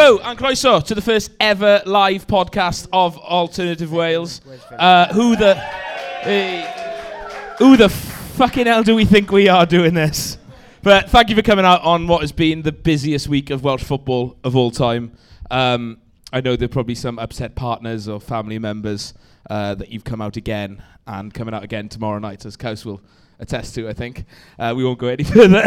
Hello, and croeso to the first ever live podcast of Alternative Wales. Uh, who the... eh, who the fucking hell do we think we are doing this? But thank you for coming out on what has been the busiest week of Welsh football of all time. Um, I know there are probably some upset partners or family members uh, that you've come out again and coming out again tomorrow night, as Kaus will attest to, I think. Uh, we won't go any further.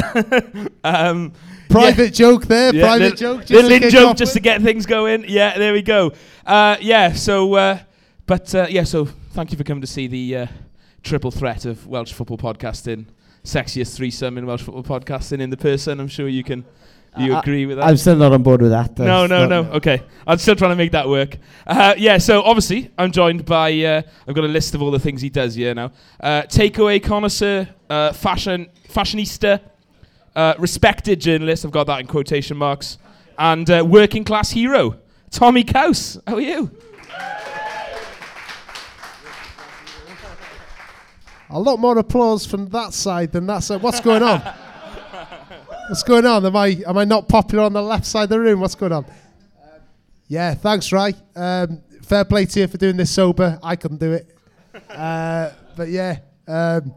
um, Private joke there. yeah, private little- joke. Just little to joke just to get things going. Yeah, there we go. Uh, yeah, so, uh, but uh, yeah, so thank you for coming to see the uh, triple threat of Welsh football podcasting, sexiest threesome in Welsh football podcasting in the person. I'm sure you can, you I- agree with that. I'm still not on board with that. No, no, no. Okay, I'm still trying to make that work. Uh, yeah, so obviously I'm joined by. Uh, I've got a list of all the things he does here now. Uh, takeaway connoisseur, uh, fashion fashionista, uh, respected journalist. I've got that in quotation marks, and uh, working class hero, Tommy Kaus. How are you? A lot more applause from that side than that side. What's going on? What's going on? Am I am I not popular on the left side of the room? What's going on? Yeah, thanks, Ray. Um, fair play to you for doing this sober. I couldn't do it. Uh, but yeah, um,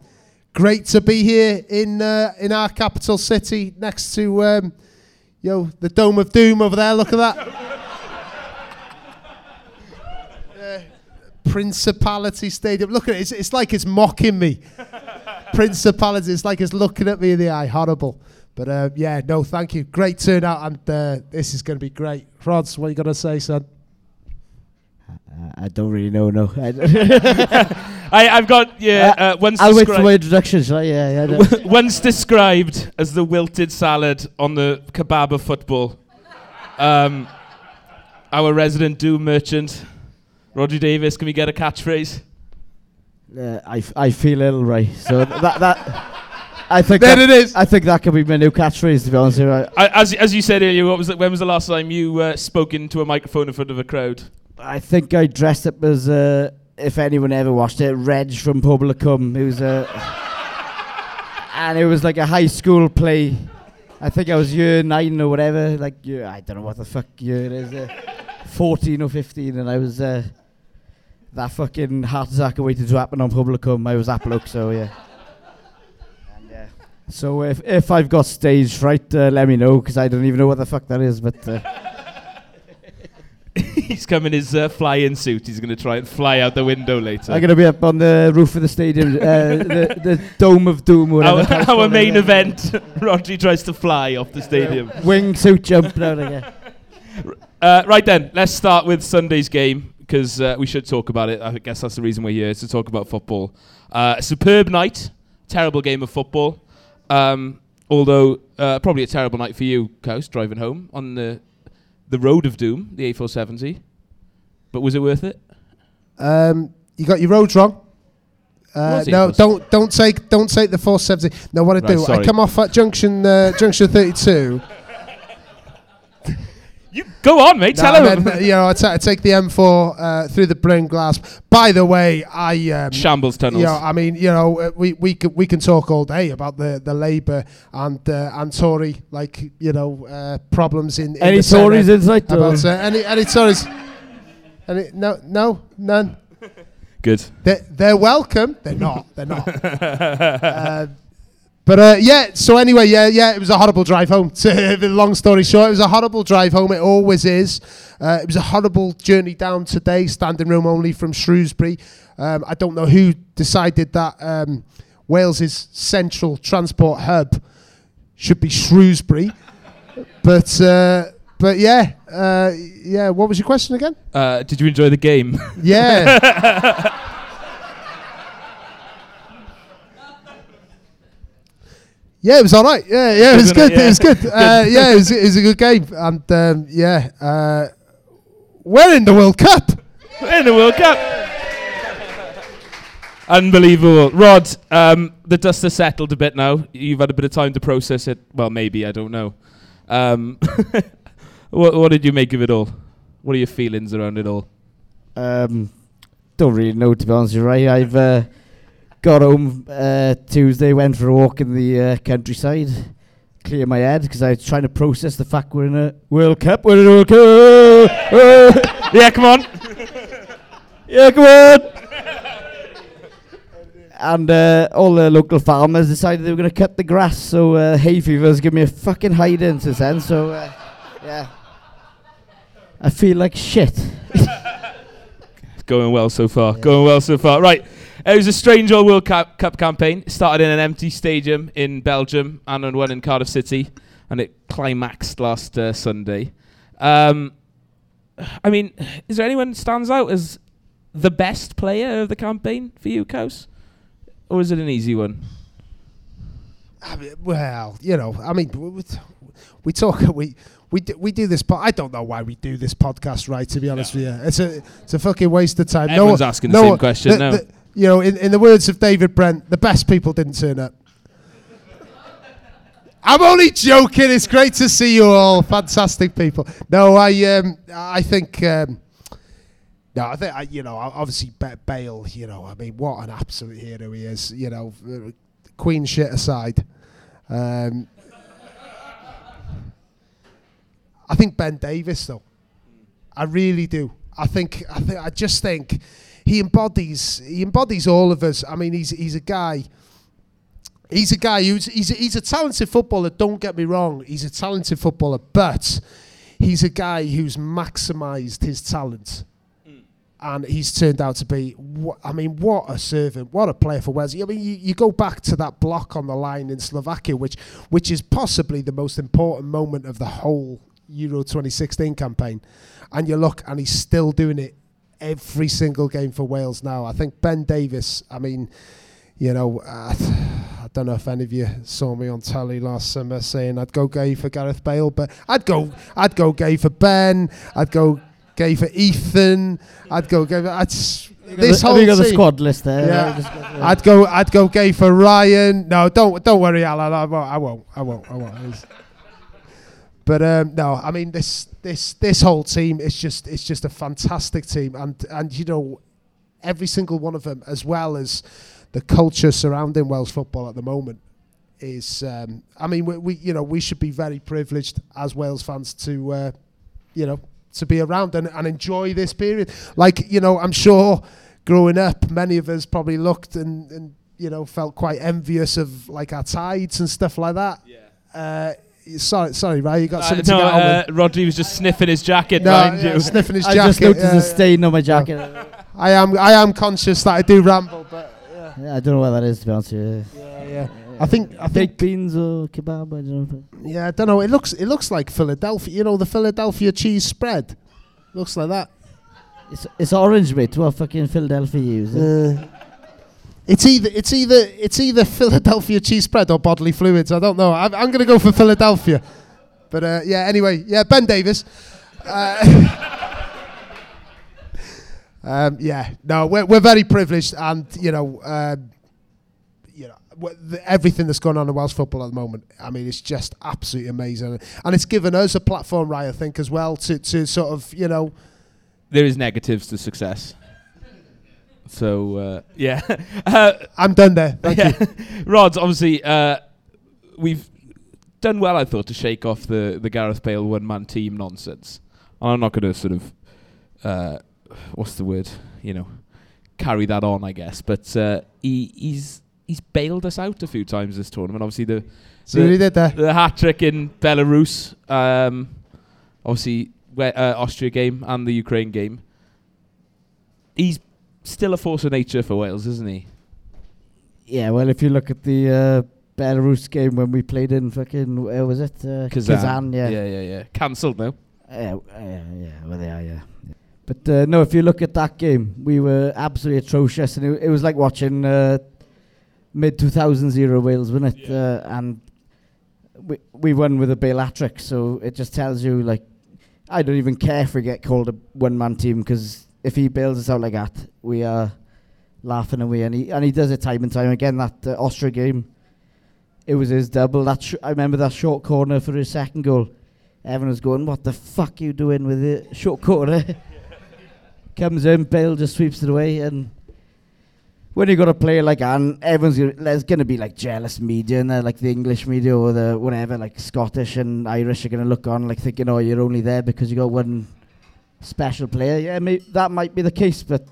great to be here in uh, in our capital city, next to um, yo the Dome of Doom over there. Look at that. Principality Stadium. Look at it. It's, it's like it's mocking me. Principality. It's like it's looking at me in the eye. Horrible. But uh, yeah, no, thank you. Great turnout, and uh, this is going to be great. Rods, what are you going to say, son? I don't really know. No. I I, I've got yeah. Uh, once I'll wait for my introduction. Shall I? Yeah. yeah I once described as the wilted salad on the kebab of football. Um, our resident doom merchant, Roger Davis, can we get a catchphrase? uh, I, f- I feel ill, right? So that that. I think There that, it is. I think that could be my new catchphrase. To be honest, with you. I, I, as, as you said earlier, what was it, when was the last time you uh, spoke into a microphone in front of a crowd? I think I dressed up as uh, if anyone ever watched it, Reg from Pobol y Cwm. It was a, and it was like a high school play. I think I was year nine or whatever. Like year, I don't know what the fuck year it is. Uh, Fourteen or fifteen, and I was uh, that fucking heart attack waited to happen on Pobol y Cwm. I was that bloke, so yeah. So if if I've got stage fright, uh, let me know because I don't even know what the fuck that is. But uh, He's come in his uh, fly-in suit. He's going to try and fly out the window later. I'm gonna be up on the roof of the stadium, uh, the, the Dome of Doom, our, our main event, Rodri tries to fly off the stadium. Wingsuit jump down again. Uh, right then, let's start with Sunday's game because uh, we should talk about it. I guess that's the reason we're here to talk about football. Uh, a superb night, terrible game of football. Um, although uh, probably a terrible night for you, Coast, driving home on the the road of doom, the A470. But was it worth it? Um, you got your roads wrong. Uh, no, don't don't take don't take the 470. No, what I Right, do, I come off at junction uh, junction 32. You go on, mate. No, Tell him. then, you know, I take the M4 uh, through the Brynglas. By the way, I um, Shambles tunnels. You know, I mean, you know, uh, we we can we can talk all day about the the Labour and uh, and Tory like you know uh, problems in, in Any the Senedd. Tories inside? or- about uh, any any Tories. Any no no none. Good. They're, they're welcome. They're not. They're not. but uh, yeah. So anyway, yeah, yeah. It was a horrible drive home. To the long story short, it was a horrible drive home. It always is. Uh, it was a horrible journey down today. Standing room only from Shrewsbury. Um, I don't know who decided that um, Wales's central transport hub should be Shrewsbury, but. Uh, but yeah, uh, yeah. What was your question again? Uh, did you enjoy the game? Yeah. yeah, it was all right. Yeah, yeah, it was Wasn't it? good. It was Yeah. good. Uh, yeah, it was, it was a good game. And um, yeah, uh, we're in the World Cup. in the World Cup. Unbelievable. Rod, um, the dust has settled a bit now. You've had a bit of time to process it. Well, maybe, I don't know. Um, what, what did you make of it all? What are your feelings around it all? Um, don't really know to be honest. You're right. I've uh, got home uh, Tuesday, went for a walk in the uh, countryside, clear my head because I was trying to process the fact we're in a World Cup. We're in a World Cup. yeah, come on. yeah, come on. and uh, all the local farmers decided they were going to cut the grass, so uh, hay fever's give me a fucking hiding since then. So uh, yeah, I feel like shit. It's going well so far. Going well so far. Right. It was a strange old World Cup, Cup campaign. It started in an empty stadium in Belgium and then one in Cardiff City, and it climaxed last uh, Sunday. Um, I mean, is there anyone stands out as the best player of the campaign for you, Coase? Or is it an easy one? I mean, well, you know, I mean, we, we- we talk, we we do, we do this. Po- I don't know why we do this podcast, right? To be honest with you, it's a it's a fucking waste of time. Everyone's one- asking the same question the- now. the- you know, in, in the words of David Brent, the best people didn't turn up. I'm only joking. It's great to see you all, fantastic people. No, I um, I think. Um, no, I think I, you know. Obviously, Ba- Bale. You know, I mean, what an absolute hero he is. You know, uh, Queen shit aside. Um, I think Ben Davies, though. I really do. I think. I think. I just think he embodies. He embodies all of us. I mean, he's he's a guy. He's a guy who's he's a, he's a talented footballer. Don't get me wrong. He's a talented footballer, but he's a guy who's maximised his talent. Hmm. And he's turned out to be, wha- I mean, what a servant, what a player for Wales. I mean, you, you go back to that block on the line in Slovakia, which, which is possibly the most important moment of the whole Euro 2016 campaign. And you look, and he's still doing it every single game for Wales now. I think Ben Davies, I mean, you know, uh, I don't know if any of you saw me on telly last summer saying I'd go gay for Gareth Bale, but I'd go, I'd go gay for Ben. I'd go gay for Ethan. I'd go gay. For, I'd, s- this Have whole you got the squad list there? Yeah. The- I'd go. I'd go gay for Ryan. No, don't don't worry, Alan. I won't. I won't. I won't. I won't. But um, no, I mean this this this whole team is just it's just a fantastic team, and and you know every single one of them, as well as the culture surrounding Welsh football at the moment, is. Um, I mean, we, we you know we should be very privileged as Wales fans to uh, you know to be around and, and enjoy this period. Like you know, I'm sure growing up, many of us probably looked and, and you know felt quite envious of like our tides and stuff like that. Yeah. Uh, sorry, sorry, Ray, you got Uh, something no, to get on uh, with. Rodri was just sniffing his jacket No, behind yeah, you. sniffing his I jacket. just noticed yeah, a stain on my jacket. I am, I am conscious that I do ramble, but yeah, Yeah, I don't know what that is to be honest with you. yeah, yeah. I think, I Baked think, beans or kebab. I don't know. yeah, I don't know. It looks, it looks like Philadelphia. You know, the Philadelphia cheese spread. Looks like that. It's it's orange, mate. What fucking Philadelphia use? It's either it's either it's either Philadelphia cheese spread or bodily fluids. I don't know. I'm, I'm going to go for Philadelphia. But uh, yeah, anyway, yeah, Ben Davies. Uh, um, yeah, no, we're we're very privileged, and you know, um, you know, the, everything that's going on in Welsh football at the moment. I mean, it's just absolutely amazing, and it's given us a platform, right? I think as well to to sort of you know. there is negatives to success. So uh, yeah, uh, I'm done there. Thank you. Rods, obviously, uh, we've done well, I thought, to shake off the, the Gareth Bale one man team nonsense. And I'm not going to sort of, uh, what's the word, you know, carry that on, I guess. But uh, he, he's he's bailed us out a few times this tournament. Obviously, the See what he did there. the hat trick in Belarus, um, obviously where, uh, Austria game and the Ukraine game. He's still a force of nature for Wales, isn't he? Yeah, well, if you look at the uh, Belarus game when we played in fucking where was it? Uh, Kazan. yeah. yeah, yeah, yeah. Cancelled now. Yeah, yeah, yeah, well, they are, yeah. yeah. But uh, no, if you look at that game, we were absolutely atrocious, and it, it was like watching uh, mid 2000s era Wales, wasn't it? Uh, and we we won with a Bale hat-trick, so it just tells you like I don't even care if we get called a one-man team because if he bails us out like that, we are laughing away, and he and he does it time and time again. That uh, Austria game, it was his double. That sh- I remember that short corner for his second goal. Everyone was going, "What the fuck are you doing with it? Short corner." Comes in, Bale just sweeps it away, and when you got a player like Anne, everyone's gonna, there's gonna be like jealous media and like the English media or the whatever, like Scottish and Irish are gonna look on like thinking, oh, you're only there because you got one special player. Yeah, may, that might be the case, but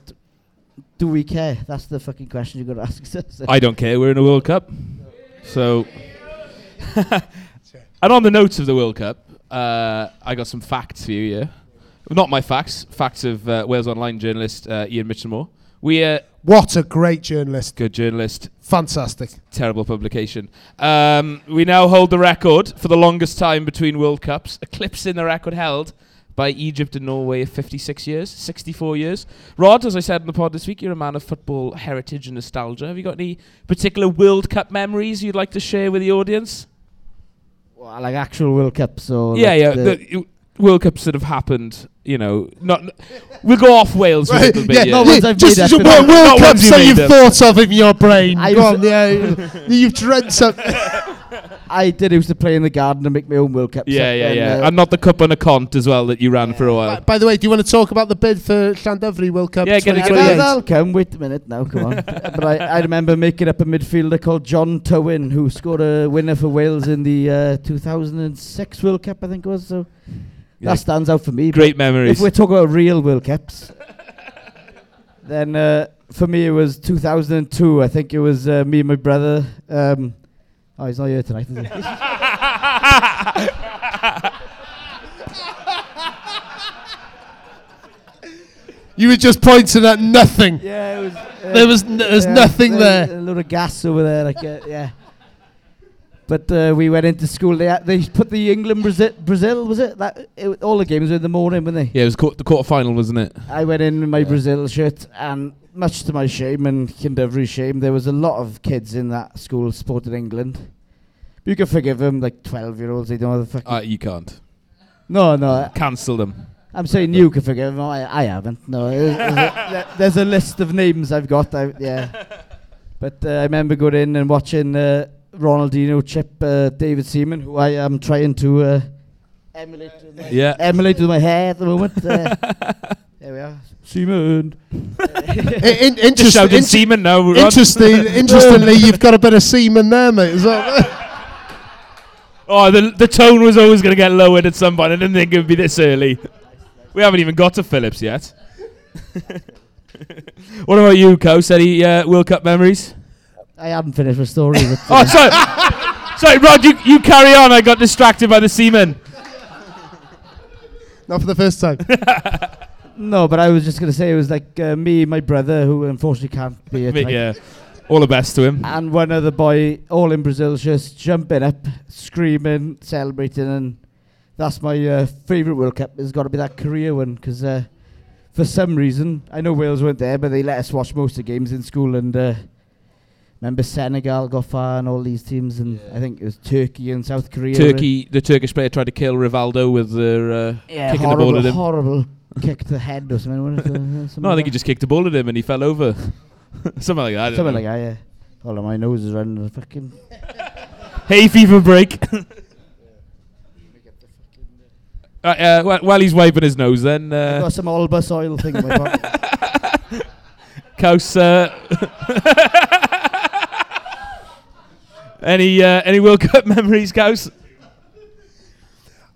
do we care? That's the fucking question you got to ask yourself. I don't care. We're in a World Cup, so. and on the notes of the World Cup, uh, I got some facts for you. Yeah, not my facts. Facts of uh, Wales Online journalist uh, Ian Mitchelmore. We uh, What a great journalist. good journalist, Fantastic. terrible publication. Um, we now hold the record for the longest time between World Cups, eclipsing the record held by Egypt and Norway of 56 years, 64 years. Rod, as I said in the pod this week, you're a man of football heritage and nostalgia. Have you got any particular World Cup memories you'd like to share with the audience? Well, like actual World Cups or yeah, like yeah. the- The, World Cups that have happened, you know, not. We'll go off Wales for a little bit. yeah, Yeah, no, ones I've just made just up. World, Not World Cups you that you've up. thought of in your brain. I Go on, yeah. you've dreamt something. I did used to play in the garden and make my own World Cup. yeah, up yeah, and, yeah. uh, And not the cup on a cont as well that you ran for a while. By, by the way, do you want to talk about the bid for Llandovri World Cup Yeah, get it, get it, I'll, I'll come. Wait a minute now. Come on. but I, I remember making up a midfielder called John Tywin, who scored a winner for Wales in the uh, 2006 World Cup, I think it was. So Yeah. that stands out for me. Great memories. If we're talking about real World Cups, then uh, for me it was 2002. I think it was uh, me and my brother. Um, oh, he's not here tonight, is he? You were just pointing at nothing. yeah, it was. Uh, There was n- there's yeah, nothing there was there. A lot of gas over there, like uh, yeah. But uh, we went into school. They had- they put the England Brazil, Brazil was it? That it, all the games were in the morning, weren't they? Yeah, it was qu- the quarter final, wasn't it? I went in with my Yeah. Brazil shirt, and much to my shame and Kindovry's shame, there was a lot of kids in that school supported England. You can forgive them, like twelve-year-olds. They don't know the fuck. Uh, you can't. no, no. Cancel them. I'm saying you can forgive them. I, I haven't. No, there's, there's, a, there's a list of names I've got. I, yeah, but uh, I remember going in and watching uh, Ronaldinho chip uh, David Seaman, who I am trying to uh, emulate. With my, Yeah. emulate with my hair at the moment. Uh, there we are, Seaman. I- in- Just interest- shouting in- semen now. Rod. interesting, interestingly, you've got a bit of semen there, mate. as well. Oh, the the tone was always going to get lowered at some point. I didn't think it would be this early. We haven't even got to Phillips yet. what about you, Coase? Any uh, World Cup memories? I haven't finished my story. But, Oh, uh, sorry. sorry, Rod, you, you carry on. I got distracted by the semen. Not for the first time. no, but I was just gonna say it was like uh, me, my brother, who unfortunately can't be here. Tonight, yeah, all the best to him. and one other boy, all in Brazil, just jumping up, screaming, celebrating, and that's my uh, favourite World Cup. It's got to be that Korea one because uh, for some reason I know Wales weren't there, but they let us watch most of the games in school. And uh, remember Senegal got far and all these teams, and I think it was Turkey and South Korea. Turkey, the Turkish player tried to kill Rivaldo with their. Uh, yeah, kicking the ball at him. horrible kick to the head or something. wasn't? Uh, something no, I think he just kicked the ball at him and he fell over. Something like that. I that. something know. like that. Yeah. All of my nose is running. Fucking. Hay fever break. uh, uh, while, while he's wiping his nose, then I've uh, got some Olbas oil thing in my pocket. Couse. Uh, any uh, any World Cup memories, guys?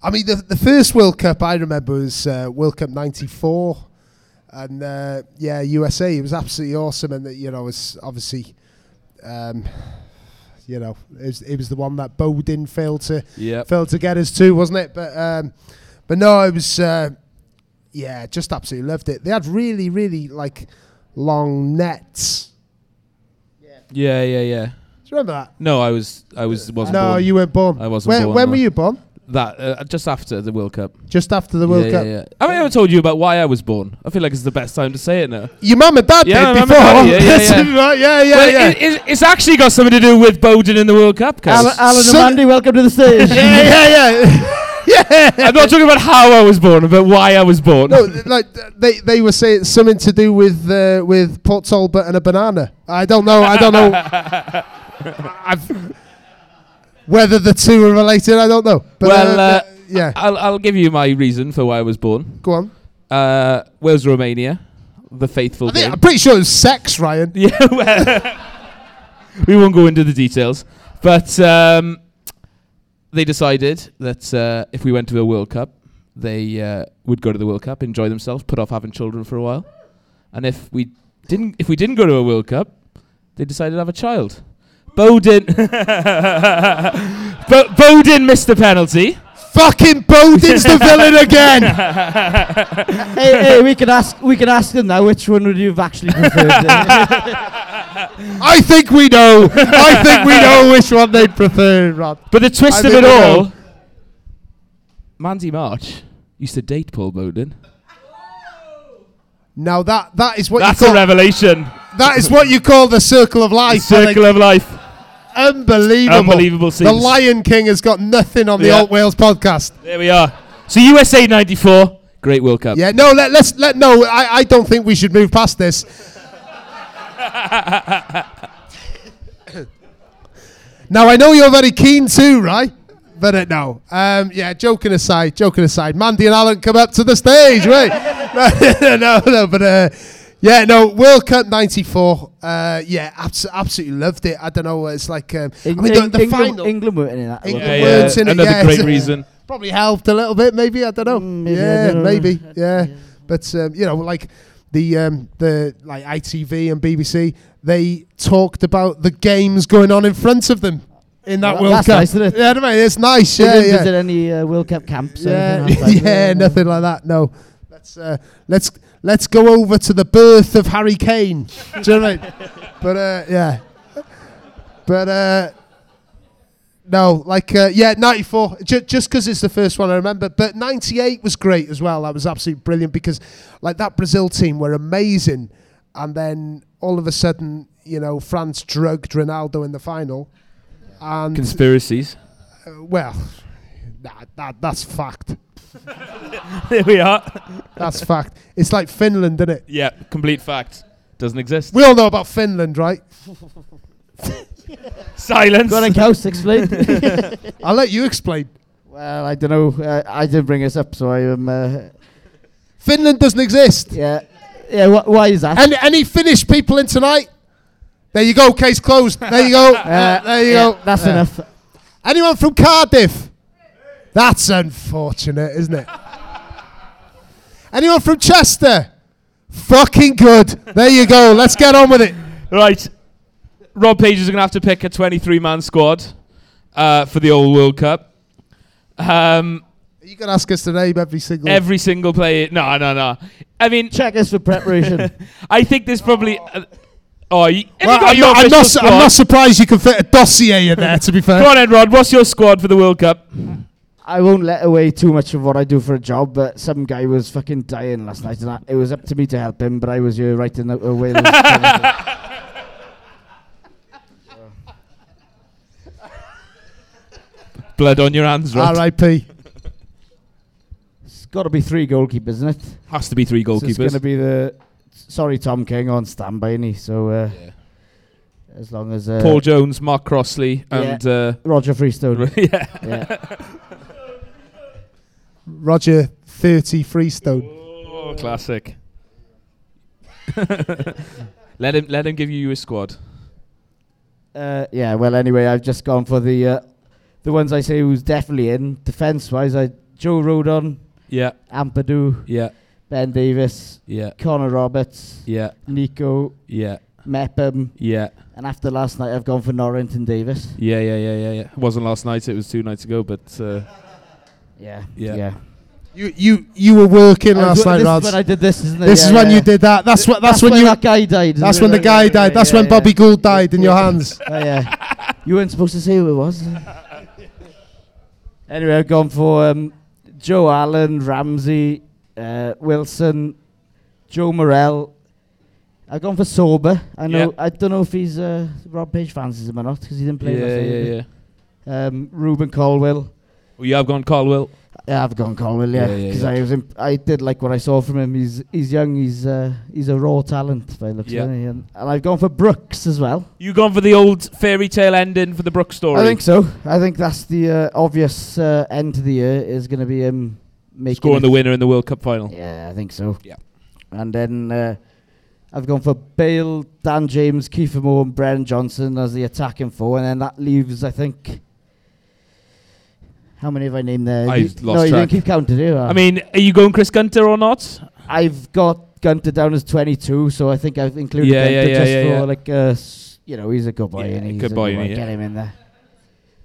I mean, the, the first World Cup I remember was uh, World Cup '94, and uh, yeah, USA. It was absolutely awesome, and you know, was obviously, um, you know, it was, it was the one that Bodin failed to Yeah. failed to get us to, wasn't it? But um, but no, it was uh, yeah, just absolutely loved it. They had really, really like long nets. Yeah, Yeah, yeah, yeah. Do you remember that? No, I was I was wasn't no, born. you weren't born. I wasn't when, born, When no. were you born? that uh, just after the World Cup. Just after the World yeah, Cup. Yeah, yeah. Have I ever told you about why I was born? I feel like it's the best time to say it now. Your mum and dad Yeah, did mum and before. dad, yeah, yeah, yeah. Right, yeah, yeah, well, yeah. It, it, it's actually got something to do with Bodin in the World Cup. Couse. Alan, Alan and So- Mandy, welcome to the stage. yeah, yeah, yeah. I'm not talking about how I was born, but why I was born. no, th- like th- they they were saying something to do with uh, with Port Talbot and a banana. I don't know. I don't know. Whether the two are related, I don't know. But Well, uh, uh, yeah, I'll, I'll give you my reason for why I was born. go on. Uh, Wales, Romania. the faithful I think, game. I'm pretty sure it was sex, Ryan. Yeah, well, we won't go into the details, but um, they decided that uh, if we went to a World Cup, they uh, would go to the World Cup, enjoy themselves, put off having children for a while, and if we didn't, if we didn't go to a World Cup, they decided to have a child. Bodin, Bo- Bodin missed the penalty. Fucking Bodin's the villain again. hey, hey, we can ask. We can ask them now. Which one would you have actually preferred? I think we know. I think we know which one they'd prefer, Rod. But the twist I of it all, know. Mandy March used to date Paul Bodin. Now that that is what That's you a revelation. that is what you call the circle of life. I think. Circle of life. Unbelievable. Unbelievable The. Lion King has got nothing on the Yeah. Alt Wales podcast. There we are. So USA '94, great World Cup. Yeah, no, let, let's let no. I, I don't think we should move past this. now I know you're very keen too, right? But uh, no, um, yeah. Joking aside, joking aside, Mandy and Alan come up to the stage, right? no, no, no, but uh, yeah, no. World Cup '94. Uh, yeah, abs- absolutely loved it. I don't know. It's like um, I Eng- mean, the, the England, final England weren't in that. England Yeah, were Yeah, they? words in it, Another yeah. great reason. probably helped a little bit. Maybe I don't know. Mm, maybe, yeah, don't know. maybe. Yeah, but um, you know, like the um, the like ITV and BBC, they talked about the games going on in front of them in that Well, World that's Cup. nice, isn't it? Yeah, I mean, it's nice. They Yeah, didn't visit any uh, World Cup camps. or Yeah, anything yeah, no. nothing like that. No, let's uh, let's let's go over to the birth of Harry Kane. Do you know what I mean? But uh, yeah, but uh, no, like uh, yeah, ninety four. Ju- just because it's the first one I remember, but ninety eight was great as well. That was absolutely brilliant because like that Brazil team were amazing, and then all of a sudden, you know, France drugged Ronaldo in the final, and Conspiracies. uh, well, that, that that's fact. there we are. That's fact. It's like Finland, isn't it? Yeah, complete fact. Doesn't exist. We all know about Finland, right? Silence. Go on, Couse, explain. I'll let you explain. well, I don't know. Uh, I didn't bring this up, so I am. Uh, Finland doesn't exist. yeah, yeah. Wh- why is that? Any any Finnish people in tonight? There you go. Case closed. There you go. Uh, there you yeah, go. That's enough. Anyone from Cardiff? That's unfortunate, isn't it? Anyone from Chester? Fucking good. There you go. Let's get on with it. Right. Rob Page is going to have to pick a 23 man squad uh, for the old World Cup. Um, Are you gonna ask us to name every single? every single player. No, no, no. I mean, Check us for preparation. I think there's probably. Uh, oh, you, Well, you I'm, not, I'm, not, su- I'm not surprised you can fit a dossier in there. To be fair. Go on, then, Rod. What's your squad for the World Cup? I won't let away too much of what I do for a job, but some guy was fucking dying last night, and I, it was up to me to help him. But I was here writing out a Wales. Blood on your hands, Rod. R.I.P. it's got to be three goalkeepers, isn't it? Has to be three So it's going to be the. Sorry, Tom King on standby, is he? So uh, Yeah. as long as uh, Paul Jones, Mark Crossley, and uh, Roger Freestone. yeah. yeah. Roger 30 Freestone. Oh, classic. let him let him give you a squad. Uh, yeah. Well, anyway, I've just gone for the uh, the ones I say who's definitely in defence wise. I Joe Rodon, Yeah, Ampadu, yeah, Ben Davies, yeah, Connor Roberts, yeah, Neco, yeah, Mepham, yeah, and after last night, I've gone for Norrington-Davies. yeah, yeah, yeah, yeah, yeah. It wasn't last night. It was two nights ago. But uh, Yeah. Yeah. Yeah. You you you were working I last wo- night, this is when I did this, isn't it? This Yeah, is when yeah. you did that. That's what. That's, when, when you. that guy died. That's when the guy Yeah, died. yeah, That's yeah, when yeah. Bobby Gould died in your hands. Oh, yeah. You weren't supposed to say who it was. anyway, I've gone for um, Joe Allen, Ramsey, uh, Wilson, Joe Morrell. I've gone for Sorba. I know. Yeah. I don't know if he's uh, Rob Page fancies him or not because he didn't yeah, play. last yeah, did yeah. Um, Rubin Colwill. Well, you have gone Caldwell. Yeah, I've gone Colwill. Yeah, Yeah, yeah, because yeah. I was. Imp- I did like what I saw from him. He's he's young. He's uh, he's a raw talent by the looks Yeah. of it. And, and I've gone for Brooks as well. You gone for the old fairy tale ending for the Brooks story? I think so. I think that's the uh, obvious uh, end to the year is going to be him making scoring it- the winner in the World Cup final. Yeah, I think so. Yeah. And then uh, I've gone for Bale, Dan James, Kiefer Moore, and Brennan Johnson as the attacking four, and then that leaves, I think. How many have I named there? I You- lost no, you track. didn't keep counting, did you? I mean, are you going Chris Gunter or not? I've got Gunter down as 22, so I think I've included Yeah, Gunter yeah, yeah, just yeah, for yeah. like, uh, s- you know, he's a good boy. Yeah, and he's good a boy, good yeah. Get him in there.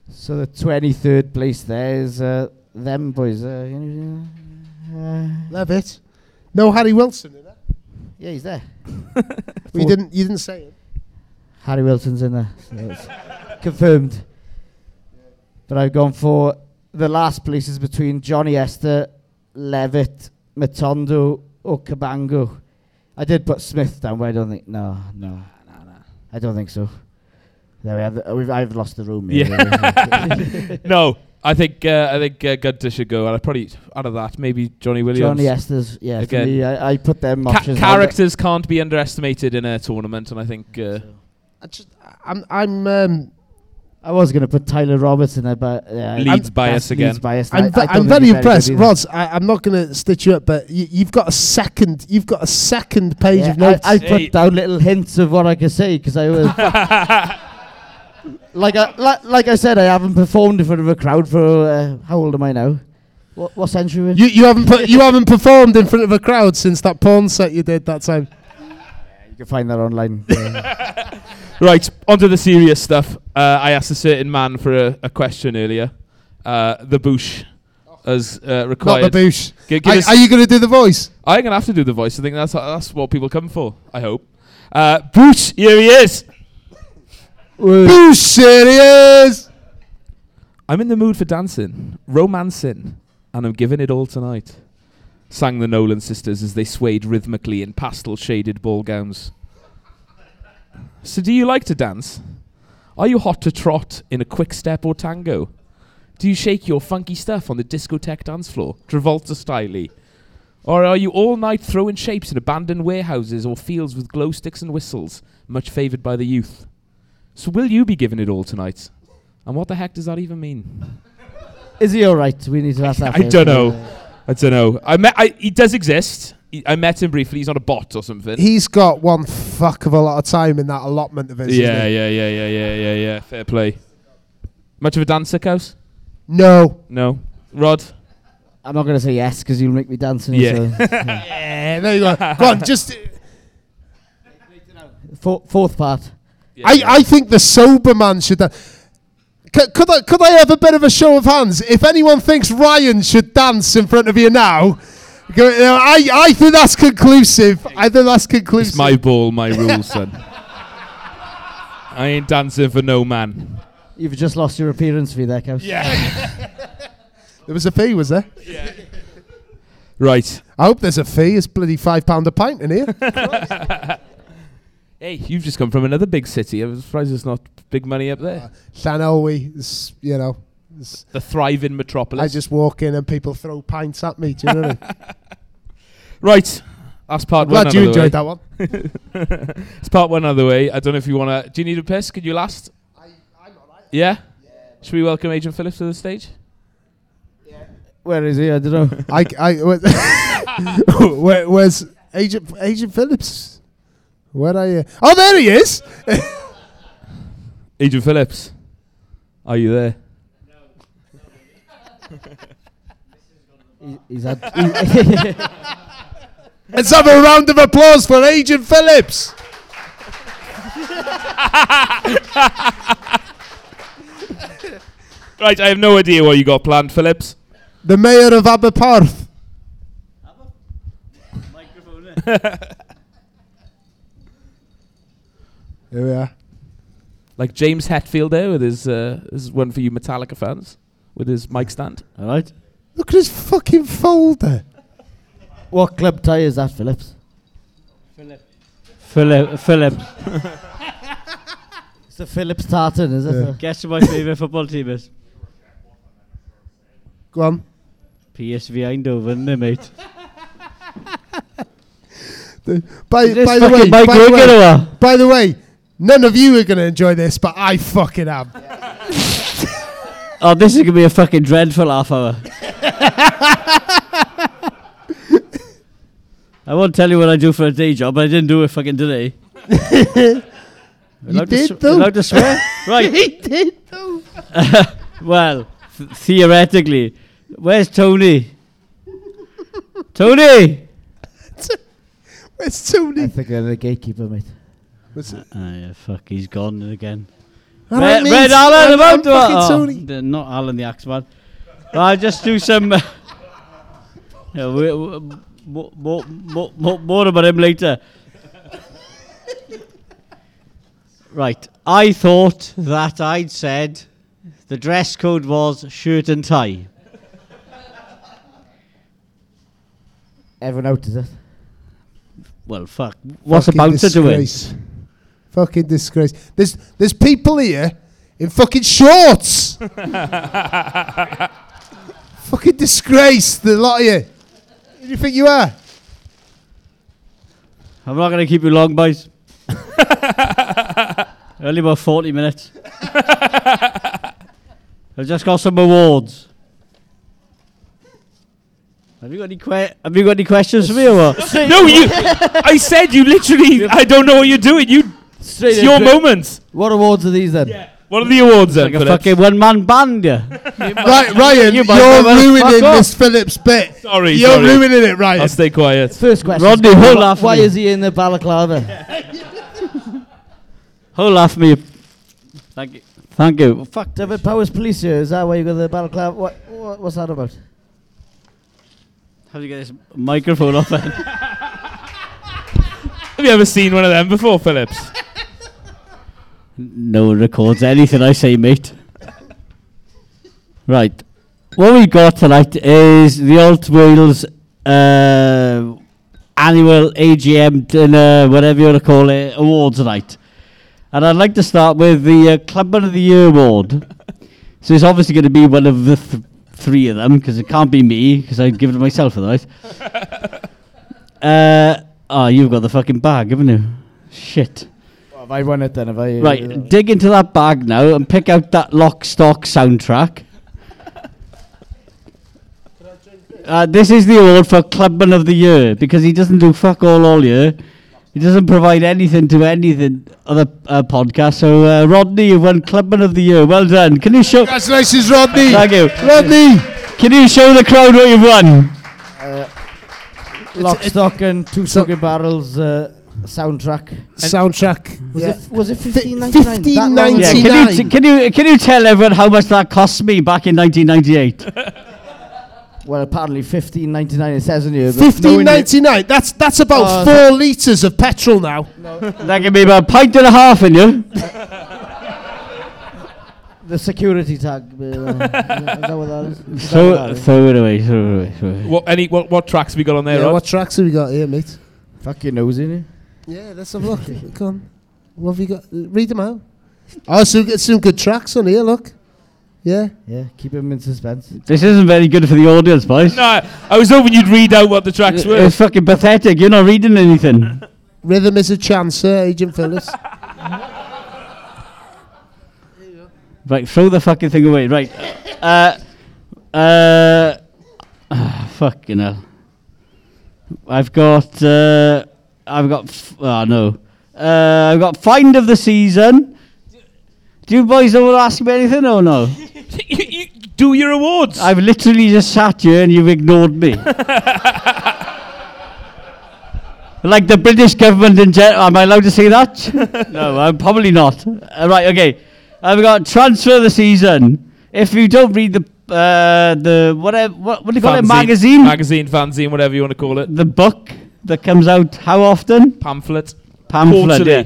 So the 23rd place there is uh, them boys. Uh, you know, uh, Love it. No Harry Wilson in there. yeah, he's there. We didn't. You didn't say it. Harry Wilson's in there. So it's confirmed. But I've gone for the last places between Johnny Esther, Levitt, Matondo, or Cabango. I did put Smith down, but I don't think. No, no. No. I don't think so. There we have. The, we've, I've lost the room. here, really. no, I think uh, I think uh, Gunter should go, and I probably out of that maybe Johnny Williams. Johnny Esther's. Yeah, for Again. me, I, I put them Ca- options. characters can't be underestimated in a tournament, and I think uh, I just. I'm. I'm. Um, I was going to put Tyler Roberts in there, but yeah, Leeds I'm- bias again. Leeds bias. I'm, I- I I'm very impressed, good. Rods. I, I'm not going to stitch you up, but you, you've got a second. You've got a second page Yeah, of notes. I, I Hey. put down little hints of what I could say because I was like, I, like like I said, I haven't performed in front of a crowd for uh, how old am I now? What what century? we're in? you, you haven't put, you haven't performed in front of a crowd since that porn set you did that time. You can find that online. Yeah. right onto the serious stuff. Uh, I asked a certain man for a, a question earlier. Uh, the Boosh as uh, Not required. the boosh. Give Are, us- are you going to do the voice? I'm gonna have to do the voice. I think that's that's what people come for. I hope. Uh, Boosh, here he is. Boosh serious. I'm in the mood for dancing, romancing, and I'm giving it all tonight. Sang the Nolan sisters as they swayed rhythmically in pastel shaded ball gowns. So, do you like to dance? Are you hot to trot in a quick step or tango? Do you shake your funky stuff on the discotheque dance floor, Travolta style Or are you all night throwing shapes in abandoned warehouses or fields with glow sticks and whistles, much favoured by the youth? So, will you be giving it all tonight? And what the heck does that even mean? Is he all right? We need to ask that. I first. don't know. I don't know. I met. I, he does exist. He, I met him briefly. He's not a bot or something. He's got one fuck of a lot of time in that allotment of his. yeah, isn't yeah, yeah, yeah, yeah, yeah, yeah. Fair play. Much of a dancer, Cows? No. No. Rod? I'm not going to say yes because you'll make me dancing. Yeah. So. Yeah, there you go. go on, just. Uh, Four, fourth part. I, I think the sober man should. Da- could, could, I, could I have a bit of a show of hands? If anyone thinks Ryan should dance in front of you now, go, you know, I, I think that's conclusive. I think that's conclusive. It's my ball, my rules, son. I ain't dancing for no man. You've just lost your appearance fee there, Cows. Yeah. there was a fee, was there? Yeah. Right. I hope there's a fee. It's bloody five pound a pint in here. Hey, you've just come from another big city. I'm surprised there's not big money up there. Uh, Llanelwy, is, you know. Is- The thriving metropolis. I just walk in and people throw pints at me. Do you know what I mean? right. That's part I'm one. glad you out of the enjoyed way. that one. it's part one out of the way. I don't know if you want to. Do you need a piss? Could you last? Yeah? Should we welcome Agent Phillips to the stage? Yeah. Where is he? I don't know. I, I, where, where's Agent Agent Phillips? Where are you? Oh, there he is. Agent Phillips, are you there? He- he's had. Let's have a round of applause for Agent Phillips. Right, I have no idea what you got planned, Phillips. The mayor of Aberporth. Here we are. Like James Hetfield there with his, uh, his one for you Metallica fans, with his mic stand. All right. Look at his fucking folder. What club tie is that, Phillips? Philip, Philip, It's the Phillips tartan, is it? Yeah. guess who my favourite football team is? Go on. PSV Eindhoven, isn't it, mate? By, Is by the way, by the way, by the way, none of you are going to enjoy this, but I fucking am. Oh, this is going to be a fucking dreadful half hour. I won't tell you what I do for a day job, but I didn't do it fucking today. Allowed to did, sw- though. Allowed to swear? right. he did though. Well, th- theoretically. Where's Tony? Tony! Where's I Tony? think I'm the gatekeeper, mate. What's it? Ah, yeah, fuck, he's gone again. All Red, right. Red Alan, I'm- about I'm to fucking oh, Tony. the- not Alan the Axeman. I'll just do some. Uh, yeah, we, we, more, more, more, more, more about him later. right, I thought that I'd said the dress code was shirt and tie. Everyone out, is it? Well, fuck. What's Fucking about to do it? Fucking disgrace. There's there's people here in fucking shorts. fucking disgrace, the lot of you. Who do you think you are? I'm not going to keep you long, boys. Only about 40 minutes. I've just got some awards. Have you got any que- Have you got any questions for me or what? no, you. I said you literally. I don't know what you're doing. You. Straight It's your moment. What awards are these then? What are the awards then? like a Phillips? fucking one man band, yeah. Right, Ryan, you you might are well fuck ruining off. this Phillips bit. Sorry, You're sorry. ruining it, Ryan. I'll stay quiet. First question. Rodney, hold why, off why me. is he in the balaclava? Hold off me. Thank you. Thank you. Fuck. Dyfed-Powys Police here. Is that why you got the balaclava? What, what, what's that about? How do you get this microphone off then? Have you ever seen one of them before, Phillips? No one records anything I say, mate. right. What we've got tonight is the Alt Wales uh, annual AGM dinner, whatever you want to call it, awards night. And I'd like to start with the uh, Clubman of the Year award. so it's obviously going to be one of the th- three of them, because it can't be me, because I'd give it to myself otherwise. uh, oh, you've got the fucking bag, haven't you? Shit. Well, have I won it then? Have I? Right, dig into that bag now and pick out that lock stock soundtrack. Uh, this is the award for Clubman of the Year because he doesn't do fuck all all year. He doesn't provide anything to anything other uh, podcast. So uh, Rodney, you won Clubman of the Year. Well done. Can you show? Congratulations, Rodney. Thank you. Rodney. Can you show the crowd what you've won? Lock, stock, and two fucking barrels uh, soundtrack. Soundtrack. Was Yeah. it? Was it Fi- fifteen ninety nine? $15.99. Yeah. Can you, t- can you can you tell everyone how much that cost me back in 1998? Well, apparently fifteen ninety nine. It says in here. but Fifteen knowing you- ninety nine. That's that's about Oh, four litres of petrol now. that can be about a pint and a half in you. The security tag. Uh, is that what that is? Is that what Throw, throw it away. Throw it away. Throw it away. What any what, what tracks have we got on there? Yeah, Rod? what tracks have we got here, mate? Fuck your nose in it. Yeah, let's have a look. Come on. What have you got? Uh, Read them out. Oh, so get some good tracks on here, look. Yeah. Yeah, keep him in suspense. This isn't very good for the audience, boys. No, I was hoping you'd read out what the tracks were. It's fucking pathetic. You're not reading anything. Rhythm is a chancer, Agent Phillips. right, throw the fucking thing away. Right. Uh, uh, ah, fucking hell. I've got. Uh, I've got. F- oh no. Uh, I've got find of the season. Do you boys want to ask me anything or no? you, you do your awards. I've literally just sat here and you've ignored me. like the British government in general. Am I allowed to say that? no, I'm probably not. Uh, right, okay. I've got transfer of the season. If you don't read the uh, the whatever what, what do you call it magazine magazine, fanzine, whatever you want to call it. the book that comes out how often Pamphlet. pamphlet Quarterly. yeah.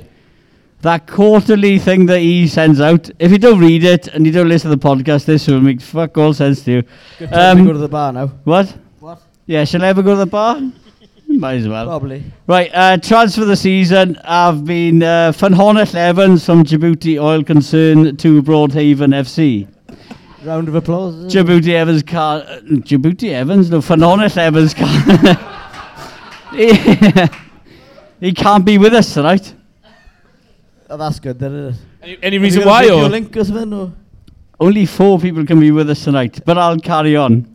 that quarterly thing that he sends out if you don't read it and you don't listen to the podcast this will make fuck all sense to you Good time Um, to go to the bar now. what What? yeah shall I ever go to the bar might as well Probably. right uh, transfer of the season I've been uh, Funhonnet Evans from Djibouti Oil Concern to Broadhaven FC Round of applause. Djibouti Evans car uh, Djibouti Evans no Funhonnet Evans car he, he can't be with us tonight Oh, that's good, then, isn't it? Any, any reason you why? video Or link or something? Or? Only four people can be with us tonight, but I'll carry on.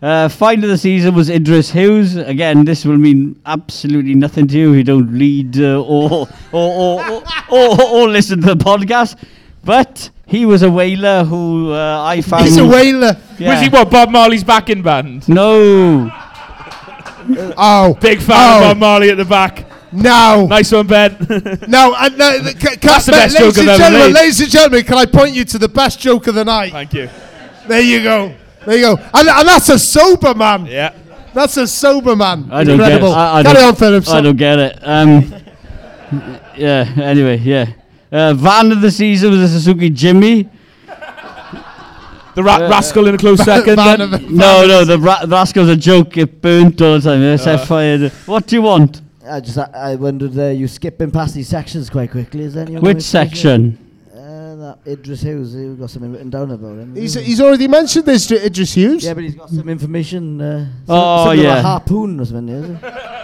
Uh, find of the season was Idris Hughes. Again, this will mean absolutely nothing to you. if You don't read uh, or, or, or, or, or, or listen to the podcast. But he was a whaler who uh, I found. He's a whaler. Yeah. Was he what? Bob Marley's backing band. No. Oh, Big fan Oh. of Bob Marley at the back. no, Nice one, Ben. no, uh, no. the- ca- ca- That's the best ladies joke and I've ever gentlemen, made. Ladies and gentlemen, can I point you to the best joke of the night? Thank you. There you go. There you go. And, and that's a sober man. Yeah. That's a sober man. I don't Incredible. get it. I, I Carry don't, on, Phillips. I don't get it. Um, yeah, anyway, yeah. Uh, van of the season was a Suzuki Jimny. The ra- Uh, rascal in a close second. Man then. of- No, no, the ra- rascal's a joke. It burnt all the time. It set Uh. fire. What do you want? I just I, I wondered uh, you skipping past these sections quite quickly. Is there any Which section? Uh, that Idris Hughes. You got something written down about him. He's, he's already mentioned this, Id- Idris Hughes. yeah, but he's got some information. Uh, some, Oh, something about yeah. a harpoon or something. Is it?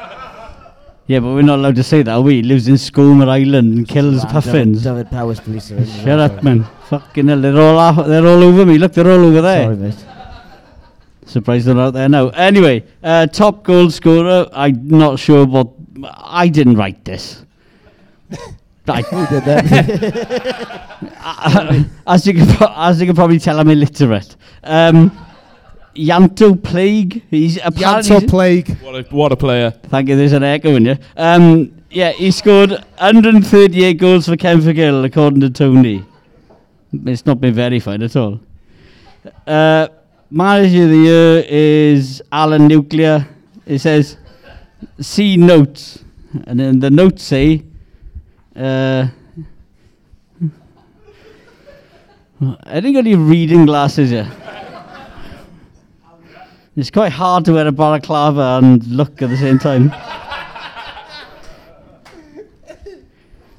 Yeah, but we're not allowed to say that, we? He lives in Skomer Island and kills man, puffins. David, David Powers police are in. Shut up, man. Fucking hell, they're all, off, they're all over me. Look, they're all over there. Sorry, mate. Surprised they're out there now. Anyway, uh, top goal scorer. I'm not sure what... I didn't write this. I did that. as, you can, as you can probably tell, I'm illiterate. Um, Yanto Plague. He's apparently. Yanto Plague. What a, what a player. Thank you. There's an echo in you. Um, yeah, he scored 138 goals for Kenfig Hill, according to Tony. It's not been verified at all. Uh, manager of the year is Alan Nuclear. It says, see notes. And then the notes say, uh, I think got any reading glasses here. It's quite hard to wear a balaclava and look at the same time.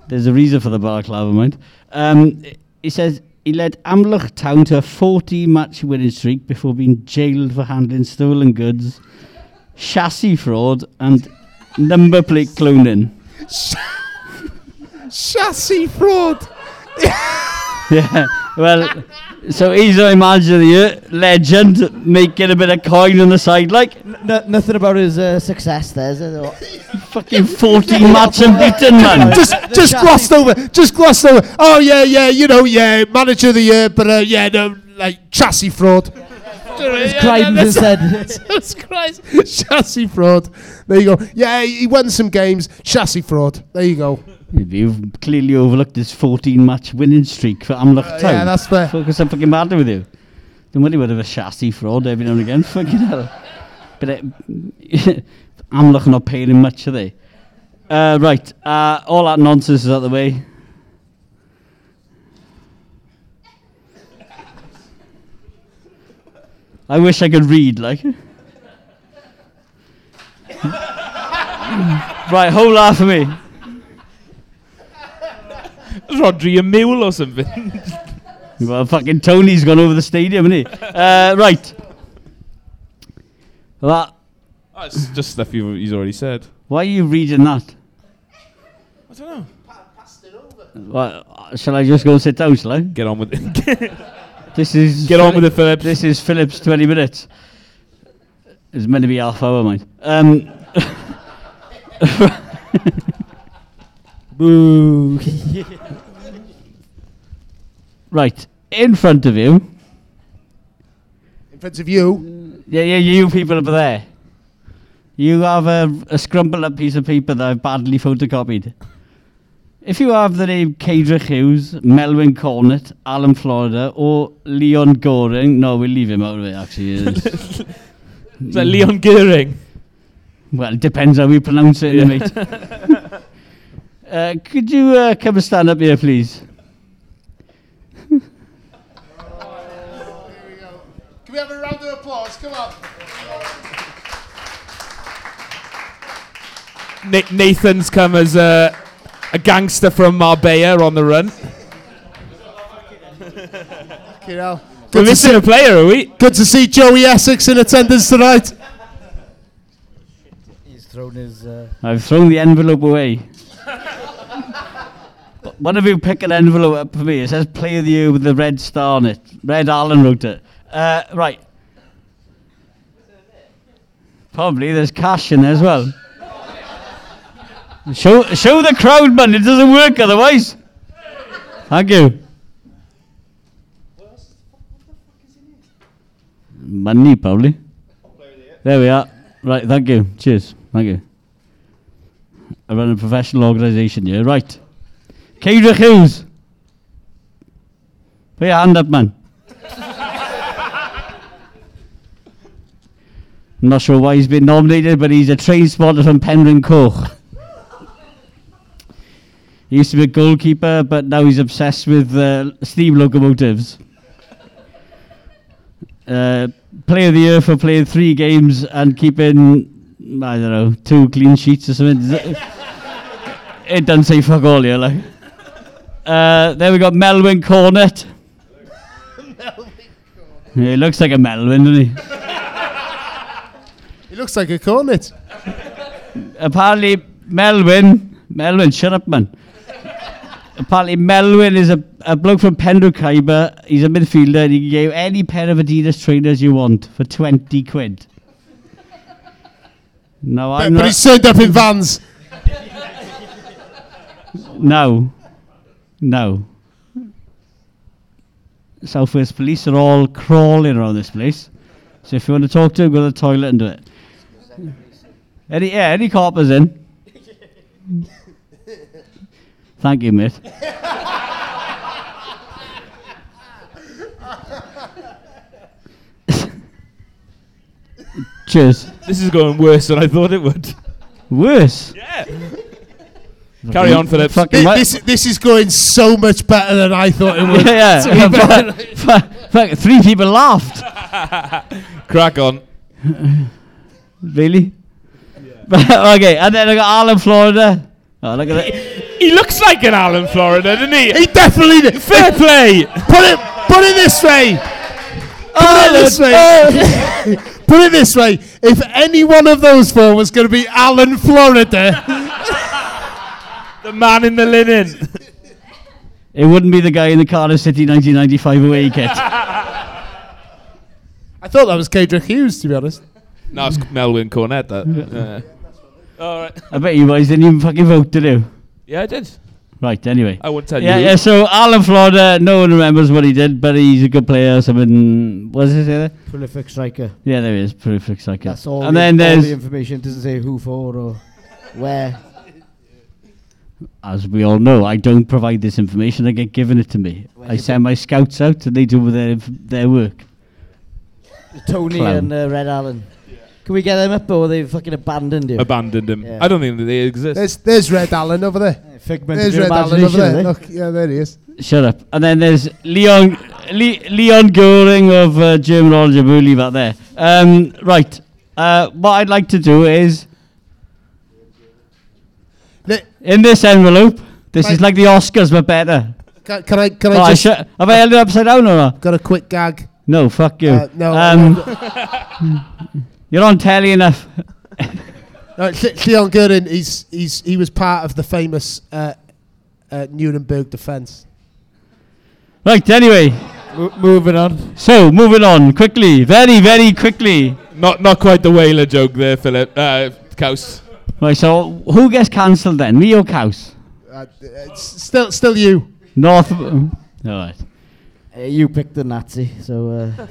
There's a reason for the balaclava, mind. Um, he says he led Amlwch Town to a 40 match winning streak before being jailed for handling stolen goods, chassis fraud, and number plate cloning. Chassis fraud. Yeah, well, so he's our manager of the year, legend, making a bit of coin on the side, like No, nothing about his uh, success there, is it? Or- fucking 14 match unbeaten, man. just just chassis- glossed over. Just glossed over. Oh yeah, yeah. You know, yeah. Manager of the year, but uh, yeah, no, like chassis fraud. His crimes instead. Jesus Christ. Chassis fraud. There you go. Yeah, he won some games. Chassis fraud. There you go. You've clearly overlooked this 14 match winning streak for Amlwch Town. Uh, yeah, that's fair. Focus on fucking matter with you. Don't worry about a chassis fraud every now and again. Fucking hell. But uh, Amlwch not paying him much, are they? Uh, right. Uh, all that nonsense is out the way. I wish I could read, like. right, hold that for me. Rodri a mule or something. Well, fucking Tony's gone over the stadium, isn't he? Uh, right. That, it's just stuff you, he's already said. why are you reading that? I don't know. Well, shall I just go and sit down, shall I? Get on with it. This is Get on with it, Phillips. This is Philip's 20 minutes. It's meant to be half hour, mind. Um, Boo. right, in front of you. In front of you? Yeah, yeah, you people over there. You have a, a scrumpled up piece of paper that I've badly photocopied. If you have the name Cadra Hughes, Melwyn Cornett, Alan Florida, or Leon Goring, no, we'll leave him out of it actually. Is that Leon Goring? Well, it depends how we pronounce it, yeah. mate. uh, could you uh, come and stand up here, please? Can we have a round of applause? Come on. Na- Nathan's come as a, a gangster from Marbella on the run. You know. We're Good to, missing see, a player, are we? good to see Joey Essex in attendance tonight. He's thrown his. Uh, I've thrown the envelope away. One of you pick an envelope up for me. It says "Play with You" with the red star on it. Red Allen wrote it. Uh, right. Probably there's cash in there as well. show, show the crowd, man. It doesn't work otherwise. Thank you. Money, probably. There we are. Right, thank you. Cheers. Thank you. I run a professional organisation here. Right. Cedric Hughes. Put your hand up, man. I'm not sure why he's been nominated, but he's a train spotter from Penrhyncoch. He used to be a goalkeeper, but now he's obsessed with uh, steam locomotives. Uh, player of the year for playing three games and keeping, I don't know, two clean sheets or something. it doesn't say fuck all here, like. Uh, then we got Melvin Cornet. Yeah, he looks like a Melvin, doesn't he? He looks like a cornet. apparently Melvin, Melvin, shut up, man. apparently Melvin is a, a bloke from Penrith He's a midfielder and he can give any pair of Adidas trainers you want for 20 quid. No, I'm but not. he's turned up in vans. No. No. Southwest Police are all crawling around this place. So if you want to talk to them, go to the toilet and do it. Any, yeah, any coppers in? Thank you, mate. Cheers. This is going worse than I thought it would. Worse. Yeah. Carry on, Philip. Fucking Thi- This, this is going so much better than I thought it would. yeah, To be yeah. fair. Fuck, fuck, three people laughed. Crack on. Really? okay, and then I got Alan, Florida. Oh, look at that. He looks like an Alan Florida, doesn't he? He definitely did. Fair play. Put it, put it this way. Put it oh, this way. Oh. put it this way. If any one of those four was going to be Alan Florida, The man in the linen. It wouldn't be the guy in the Cardiff City 1995 away kit. I thought that was Cedric Hughes, to be honest. no, it's Melvin Cornett. that. Yeah. All right. I bet you guys didn't even fucking vote, did you? Yeah, I did. Right, anyway. I won't tell Yeah, you. yeah, so Alan Florida, no one remembers what he did, but he's a good player. Something, what does it say there? Prolific striker. Yeah, there he is, prolific striker. That's all. And the, then all there's, the information. Doesn't say who for or where. As we all know, I don't provide this information, I get given it to me. I send my scouts out and they do their, inf- their work. Tony Clown. and uh, Red Allen. Can we get them up or they fucking abandoned you? Abandoned him. Yeah. I don't think that they exist. There's, there's Red Allen over there. Yeah, Figment There's Red Allen over there. eh? Look, yeah, there he is. Shut up. And then there's Leon Le- Leon Goring of uh, German origin. We'll there. Um, right. Uh, what I'd like to do is Ne- in this envelope. This is Right. like the Oscars, but better. Can, can I? Can Oh, I I just? sh- have I held it upside down or not? got a quick gag. No, fuck you. Uh, no. Um, you're on telly enough. No, Le- Leon Goering, he's he's he was part of the famous uh, uh, Nuremberg defence. Right. Anyway, Mo- moving on. so moving on quickly, very, very quickly. Not not quite the whaler joke there, Philip. Uh, Couse. Right. So who gets cancelled then? Me or Couse? Uh, it's still still you. North. All right. Uh, you picked the Nazi, so uh,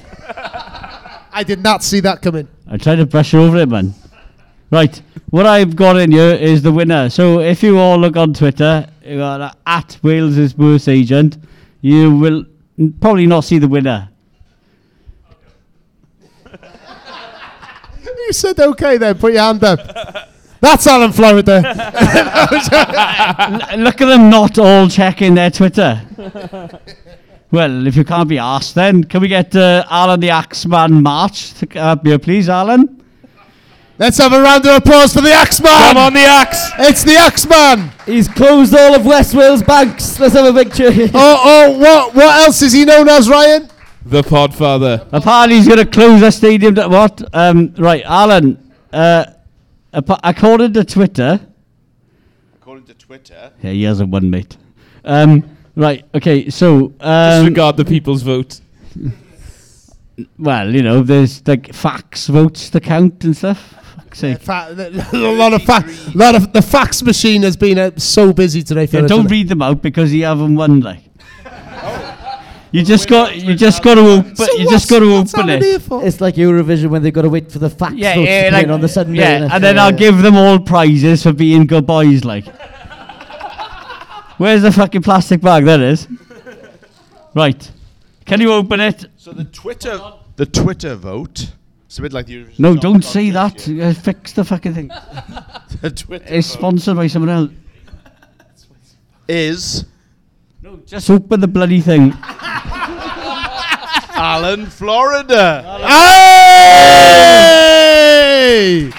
I did not see that coming. I tried to brush over it, man. Right, what I've got in here is the winner. So if you all look on Twitter, you got uh, at Wales's worst agent, you will n- probably not see the winner. You said okay then. Put your hand up. That's Alan Florida. L- look at them not all checking their Twitter. well, if you can't be asked, then can we get uh, Alan the Axeman March to come up here, please, Alan? Let's have a round of applause for the Axeman. Come on, the axe. It's the Axeman. he's closed all of West Wales banks. Let's have a big cheer. Oh, oh, what what else is he known as, Ryan? The Podfather. Apparently, he's going to close the stadium. To, what? Um, right, Alan. Uh, appa- according to Twitter, According to Twitter, Yeah, he has a one, mate. Um, right, okay, so. Um, Disregard the people's vote. well, you know, there's like fax votes to count and stuff. Fuck's sake. Fa- a lot of fa- lot of the fax machine has been uh, so busy today. Yeah, don't read them out because you haven't won. Like, you just got, you just got to open, So you just got to open it. It's like Eurovision when they've got to wait for the facts Yeah, yeah, to come like in on the Sunday. yeah, innit? and then Yeah, I'll give them all prizes for being good boys. Like, where's the fucking plastic bag? There it is. Right, can you open it? So the Twitter, the Twitter vote. It's a bit like the Eurovision No, don't say that. Uh, fix the fucking thing. The Twitter It's vote sponsored by someone else. is No, just open the bloody thing. Alan, Florida. Hey!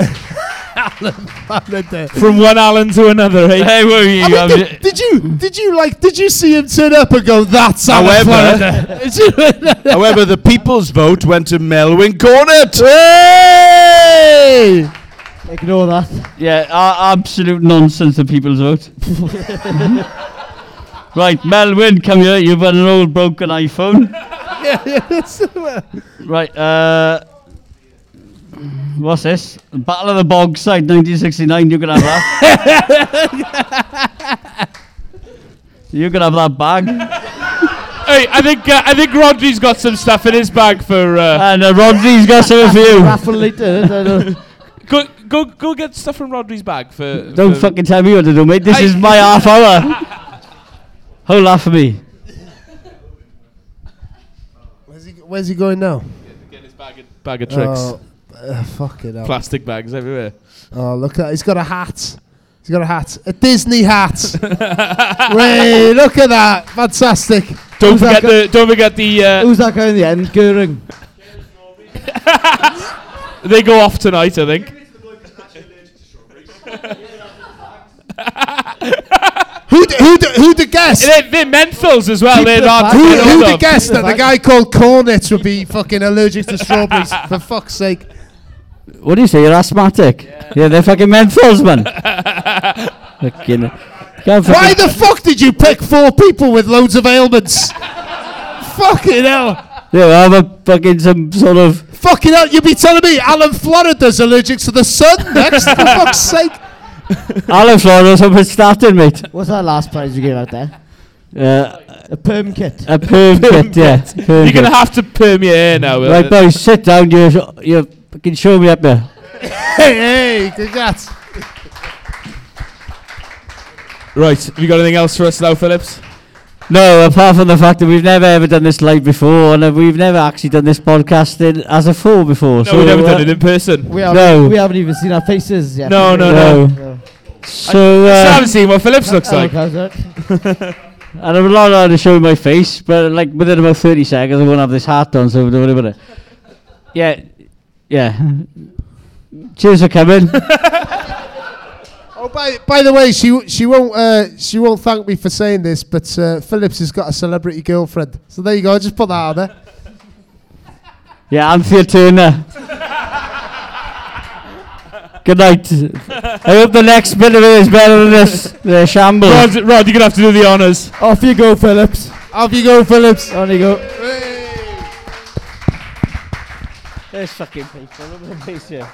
From one Alan to another, eh? Hey, were you? I mean, did, did you did you like did you see him turn up and go that's Alan However- Florida? Did However, the people's vote went to Melwyn Cornet. hey! Ignore that. yeah, uh, absolute nonsense. The people's vote. right, Melvin, come here. You've got an old broken iPhone. Right, uh, what's this? Battle of the Bogside, 1969. You can have that. you can have that bag. Hey, I think uh, I think Rodri's got some stuff in his bag for. Uh, And uh, Rodri's got some for you. Raffle later. go go go get stuff from Rodri's bag for. Don't for fucking tell me what to do, mate. This Hey. is my half hour. Hold that for me. Where's he, where's he going now? Get his bag of, bag of tricks. Oh, uh, fuck it up. Plastic bags everywhere. Oh, look at that. He's got a hat. He's got a hat. A Disney hat. Wait, look at that. Fantastic. Don't Who's forget the don't forget the uh, Who's that guy in the end? Goering. they go off tonight. I think. Who d- who d- who the guess? They're, they're menthols as well. They're the not. Who, who the the guess Keep the that the guy called Cornets would be fucking allergic to strawberries? For fuck's sake. What do you say? You're asthmatic? Yeah, they're fucking menthols, man. fucking. Can't Why the fuck did you pick four people with loads of ailments? fucking hell. Yeah, well, I'm a fucking some sort of. Fucking hell. You'd be telling me Alan Florida's allergic to the sun next? For fuck's sake. Alan Florida, something starting, mate. What's that last prize you gave out there? Uh, A perm kit. a perm kit, yeah. Perm You're gonna have to perm your hair now. Right, boys, sit down. You, you fucking show me up there. Hey, hey, congrats. Right. Have you got anything else for us now, Phillips? No, apart from the fact that we've never ever done this live before, and uh, we've never actually done this podcasting as a full before. No, so we've never uh, done it in person. We haven't, No. we haven't even seen our faces yet. No, no, no. no. So, I uh, haven't seen what Phillips looks Oh, like. and I'm not allowed to show my face, but like within about 30 seconds, I won't have this hat on, so don't worry about it. Yeah, yeah. Cheers for coming. Oh, by, by the way, she she won't uh, she won't thank me for saying this, but uh, Phillips has got a celebrity girlfriend. So there you go. Just put that out there. yeah, I'm Anthea Turner. Good night. I hope the next bit of it is better than this. The shambles. Rod, Rod, you're gonna have to do the honours. Off you go, Phillips. Off you go, Phillips. On you go. There's fucking people. Look the face here.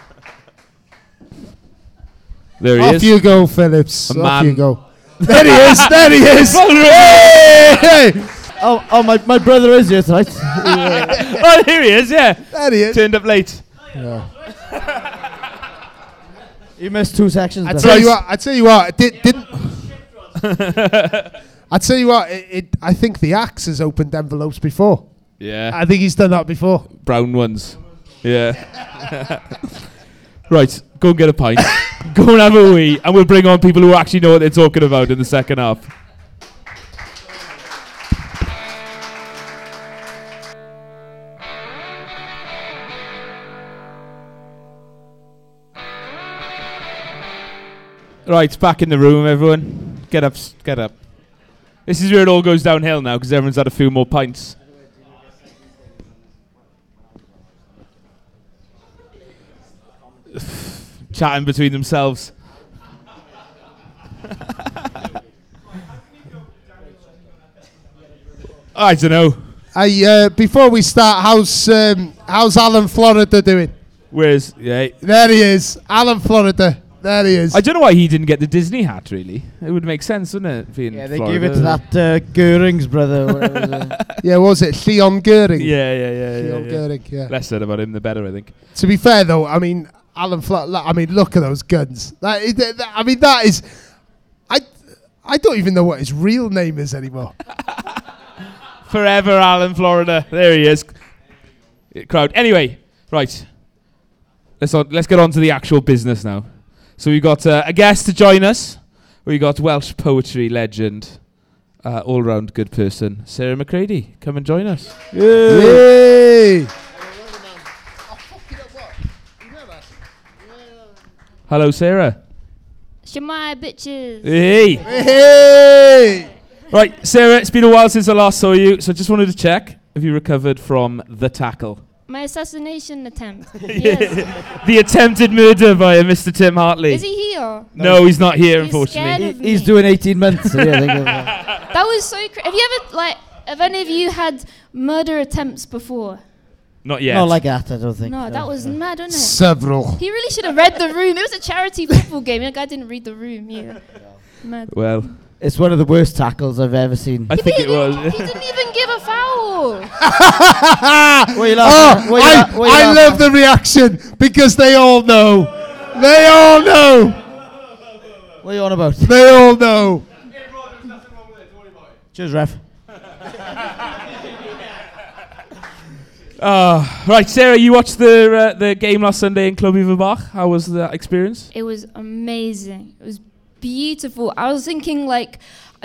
There he is. Off is. you go, Phillips. A Off man. you go. There he is. There he is. Hey, hey. Oh, oh my, my brother is here tonight. oh, here he is. Yeah, There he is. turned up late. He missed two sections. I there. tell you what. I tell you what. It did, didn't. I tell you what. It, it. I think the axe has opened envelopes before. Yeah, I think he's done that before. brown ones. Yeah. right, go and get a pint. go and have a wee, and we'll bring on people who actually know what they're talking about in the second half. Right, back in the room, everyone. Get up, get up. This is where it all goes downhill now because everyone's had a few more pints. Chatting between themselves. I don't know. I, uh, before we start, how's um, how's Alan Florida doing? Where's yeah? There he is, Alan Florida. There he is. I don't know why he didn't get the Disney hat. Really, it would make sense, wouldn't it? Being Yeah, they Florida. gave it to that uh, Goering's brother. Whatever it was, yeah, what was it Leon Goering? Yeah, yeah, yeah, Leon yeah, yeah. Goering. Yeah. Less said about him, the better, I think. To be fair, though, I mean, Alan Florida. I mean, look at those guns. That, is- that- that- I mean, that is. I I don't even know what his real name is anymore. Forever, Alan, Florida. There he is. Crowd. Anyway, right. Let's on, let's get on to the actual business now. So we've got uh, a guest to join us. We've got Welsh poetry legend, uh, all-round good person, Sarah McCreadie. Come and join us. Yay! Hello, Sarah. Shwmae bitches. Hey. Hey! Right, Sarah. It's been a while since I last saw you, so I just wanted to check Have you recovered from the tackle, My assassination attempt. yes. the attempted murder by Mr. Tim Hartley. Is he here? No, he's not here, He's unfortunately. scared of he's me. doing 18 months. So yeah, I think of, uh, That was so crazy. Have you ever, like, have any of you had murder attempts before? Not yet. Not like that, I don't think. No, that was mad, wasn't it? Several. He really should have read the room. It was a charity football game, and the guy didn't read the room. Yeah. Mad. Well, It's one of the worst tackles I've ever seen. I He think it was. He didn't even give a foul. What you Oh, laughing at? What you I, la- what you I laughing love the reaction because they all know. They all know. at? What are you on about? They all know. Cheers, ref. Ah, right, Sarah, you watched the uh, the game last Sunday in Club Bach. How was that experience? It was amazing. It was beautiful. I was thinking like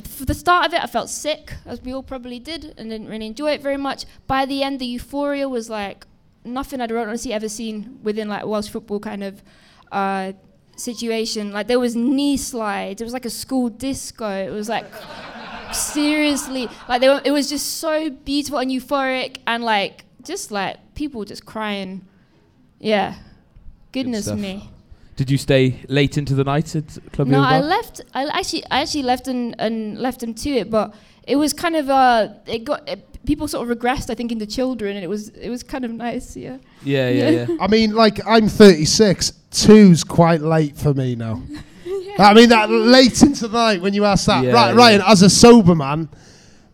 for the start of it, I felt sick, as we all probably did, and didn't really enjoy it very much. By the end, the euphoria was like nothing I'd honestly ever seen within like Welsh football kind of uh, situation. Like there was knee slides. It was like a school disco. It was like seriously like they were, it was just so beautiful and euphoric and like just like people just crying. Yeah. Goodness stuff. me. Did you stay late into the night at Club No, I left. I actually, I actually left and, and left him to it, but it was kind of uh, it got it, people sort of regressed. I think into children, and it was it was kind of nice. Yeah. yeah, yeah, Yeah. yeah. I mean, like, I'm 36. Two's quite late for me now. I mean, that late into the night when you ask that. Yeah, right, yeah. Ryan, as a sober man,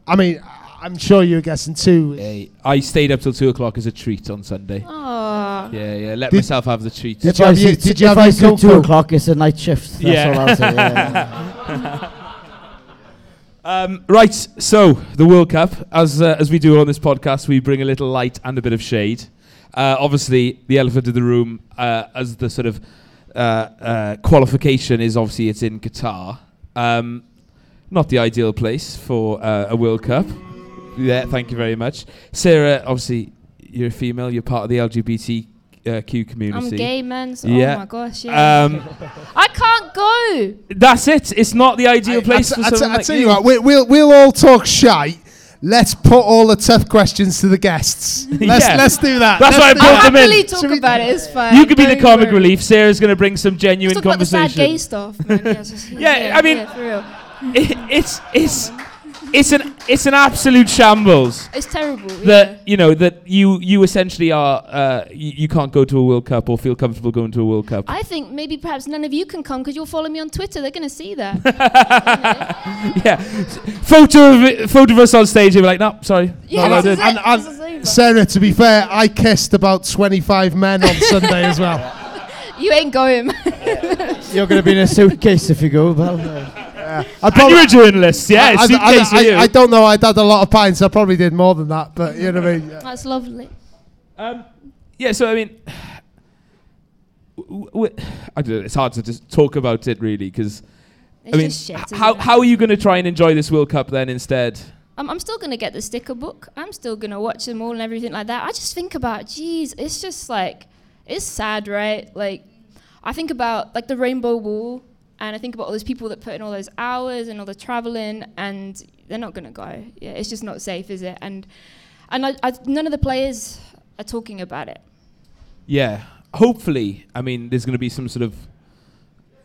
I mean, I'm sure you're guessing two. Hey, I stayed up till two o'clock as a treat on Sunday. Oh. Yeah, yeah. Let Did- myself have the treat. Did If you I have your- see- did you have I your two o'clock, it's a night shift. That's Yeah. all I'll say. Yeah. Um, right, so the World Cup, as uh, as we do on this podcast, we bring a little light and a bit of shade. Uh, obviously, the elephant in the room, uh, as the sort of uh, uh, qualification is obviously it's in Qatar. Um, not the ideal place for uh, a World Cup. Yeah, thank you very much, Sarah. Obviously, you're a female. You're part of the LGBTQ community. I'm gay, man. So, Yeah. Oh my gosh. Yeah. Um, I can't go. that's it. It's not the ideal place I, for I, someone I, I like tell you what, we, we'll we'll all talk shite. Let's put all the tough questions to the guests. Let's Yeah. let's do that. That's Let's why I do brought I'll them in. happily talk Should about it. It's fine. You could be the comic worry. relief. Sarah's going to bring some genuine Let's talk about the sad conversation. gay stuff, man. Yeah, just- Yeah, I mean- yeah, for real. it, it's it's it's an it's an absolute shambles It's terrible. that yeah. you know that you you essentially are uh, you, you can't go to a World Cup or feel comfortable going to a World Cup. I think maybe perhaps none of you can come because you'll follow me on Twitter. They're going to see that. yeah, photo of it, photo of us on stage. You'll be like, no, sorry, yeah, not this is allowed And- This. Sarah, to be fair, I kissed about 25 men on Sunday as well. You ain't going. You're going to be in a suitcase if you go, well. I And you're a journalist, yeah. I, I, suitcase for I, you. I, I don't know. I'd had a lot of pints. I probably did more than that, but you know what I mean. That's lovely. Um, yeah, so I mean, w- w- I don't know. It's hard to just talk about it really because I mean, just shit. h- how it? how are you going to try and enjoy this World Cup then instead? I'm, I'm still gonna get the sticker book. I'm still gonna watch them all and everything like that. I just think about, geez, it's just like, it's sad, right? Like, I think about like the Rainbow Wall, and I think about all those people that put in all those hours and all the traveling, and they're not gonna go. Yeah, it's just not safe, is it? And and I, I, none of the players are talking about it. Yeah, hopefully. I mean, there's going to be some sort of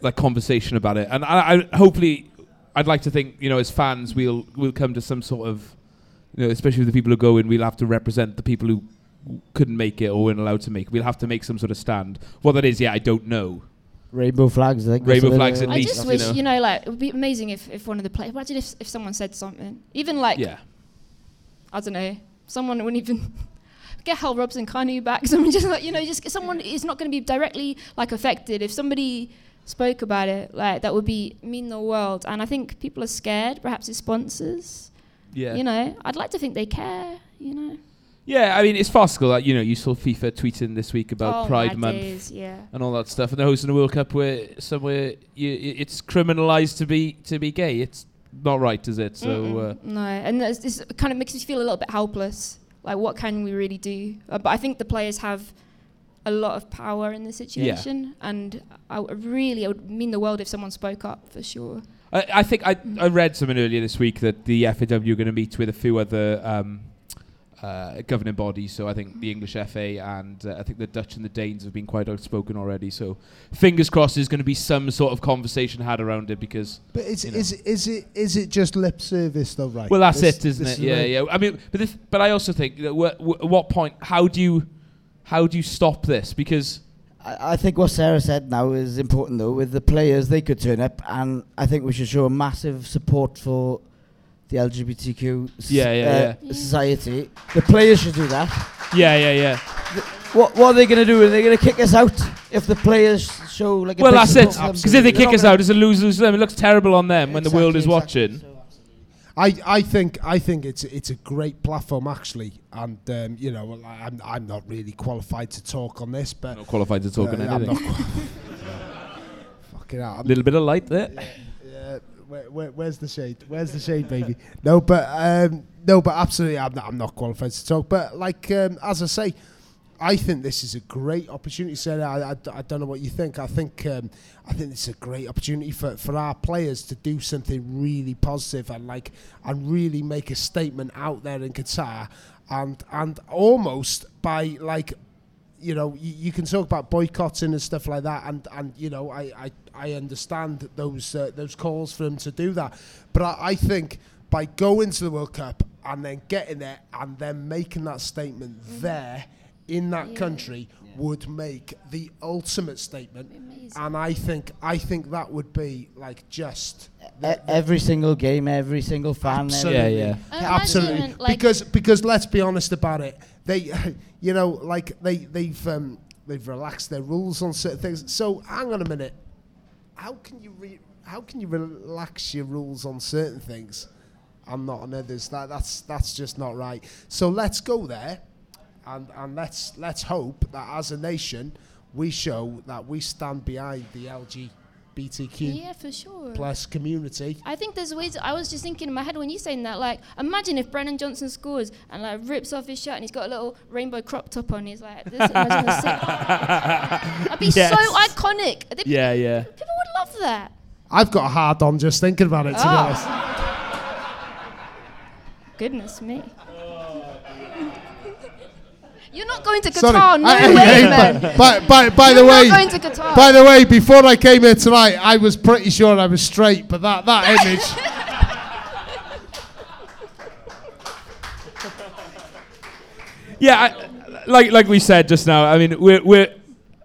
like conversation about it, and I, I hopefully, I'd like to think you know, as fans, we'll we'll come to some sort of you know, especially with the people who go in, we'll have to represent the people who couldn't make it or weren't allowed to make. We'll have to make some sort of stand. What that is, yeah, I don't know. Rainbow flags, I think. Rainbow flags at is. I least, just you wish, know. you know, like it would be amazing if, if one of the players. Imagine if if someone said something, even like yeah, I don't know, someone wouldn't even get Hal Robson Kanu back. Someone just like you know, just someone is not going to be directly like affected. If somebody spoke about it, like that would be mean the world. And I think people are scared. Perhaps it's sponsors. yeah, You know, I'd like to think they care. You know, yeah. I mean, it's farcical. Like, you know, you saw FIFA tweeting this week about oh, Pride Month. days, yeah. and all that stuff. And they're hosting a World Cup where somewhere you, it's criminalised to be to be gay. It's not right, is it? So uh, no, and this, kind of makes me feel a little bit helpless. Like, what can we really do? Uh, but I think the players have a lot of power in this situation, and I w- really, it would mean the world if someone spoke up for sure. I, I think I, I read something earlier this week that the FAW are going to meet with a few other um, uh, governing bodies. So I think the English FA and uh, I think the Dutch and the Danes have been quite outspoken already. So fingers crossed, there's going to be some sort of conversation had around it because. But is, You know. is, is, it, is it just lip service, though, right? Well, that's This- it, isn't this it? is Yeah, right. yeah. I mean, but this, but I also think that wh- wh- at what point? How do you how do you stop this? Because I, I think what Sarah said now is important though. With the players, they could turn up, and I think we should show a massive support for the LGBTQ s- Yeah, yeah, uh, yeah. society. The players should do that. yeah, yeah, yeah. What, what are they going to do? Are they going to kick us out if the players show like a Well, that's it. support for them? Because if they kick us out, it's a lose lose them. It looks terrible on them when the world is Exactly, watching. exactly. I, I think I think it's it's a great platform actually, and um, you know I'm I'm not really qualified to talk on this, but Not qualified to talk on uh, I'm anything. not qua- fucking hell. A I'm- little bit of light there. Yeah, where, where, where's the shade? Where's the shade, baby? No, but um, no, but absolutely, I'm not, I'm not qualified to talk. But like um, as I say, I think this is a great opportunity. Sarah, I, I, I don't know what you think. I think um, I think it's a great opportunity for, for our players to do something really positive and like and really make a statement out there in Qatar, and and almost by like you know, you, you can talk about boycotting and stuff like that, and, and you know, I, I, I understand those uh, those calls for them to do that, but I, I think by going to the World Cup and then getting there and then making that statement there in that Yeah. country would make the ultimate statement, and I think I think that would be like just every single game, every single fan. Absolutely. every- Yeah, yeah. And Absolutely, like, because because let's be honest about it. They, you know, like they they've um, they've relaxed their rules on certain things. So hang on a minute, how can you re- how can you relax your rules on certain things and not on others? That that's that's just not right. So let's go there, and and let's let's hope that as a nation we show that we stand behind the LGBTQ yeah, for sure. plus community. I think there's ways. I was just thinking in my head when you saying that. Like, imagine if Brennan Johnson scores and like rips off his shirt and he's got a little rainbow crop top on. He's like, this. Scene. That'd be Yes. so iconic. They- Yeah, yeah. People would love that. I've got a hard on just thinking about it. To be Oh. honest. Goodness me. You're not going to Sorry. Qatar, no I- way, hey, man. By, by, by, by You're the not way, going to Qatar. by the way, before I came here tonight, I was pretty sure I was straight, but that, that image. Yeah, I, like like we said just now. I mean, we're we're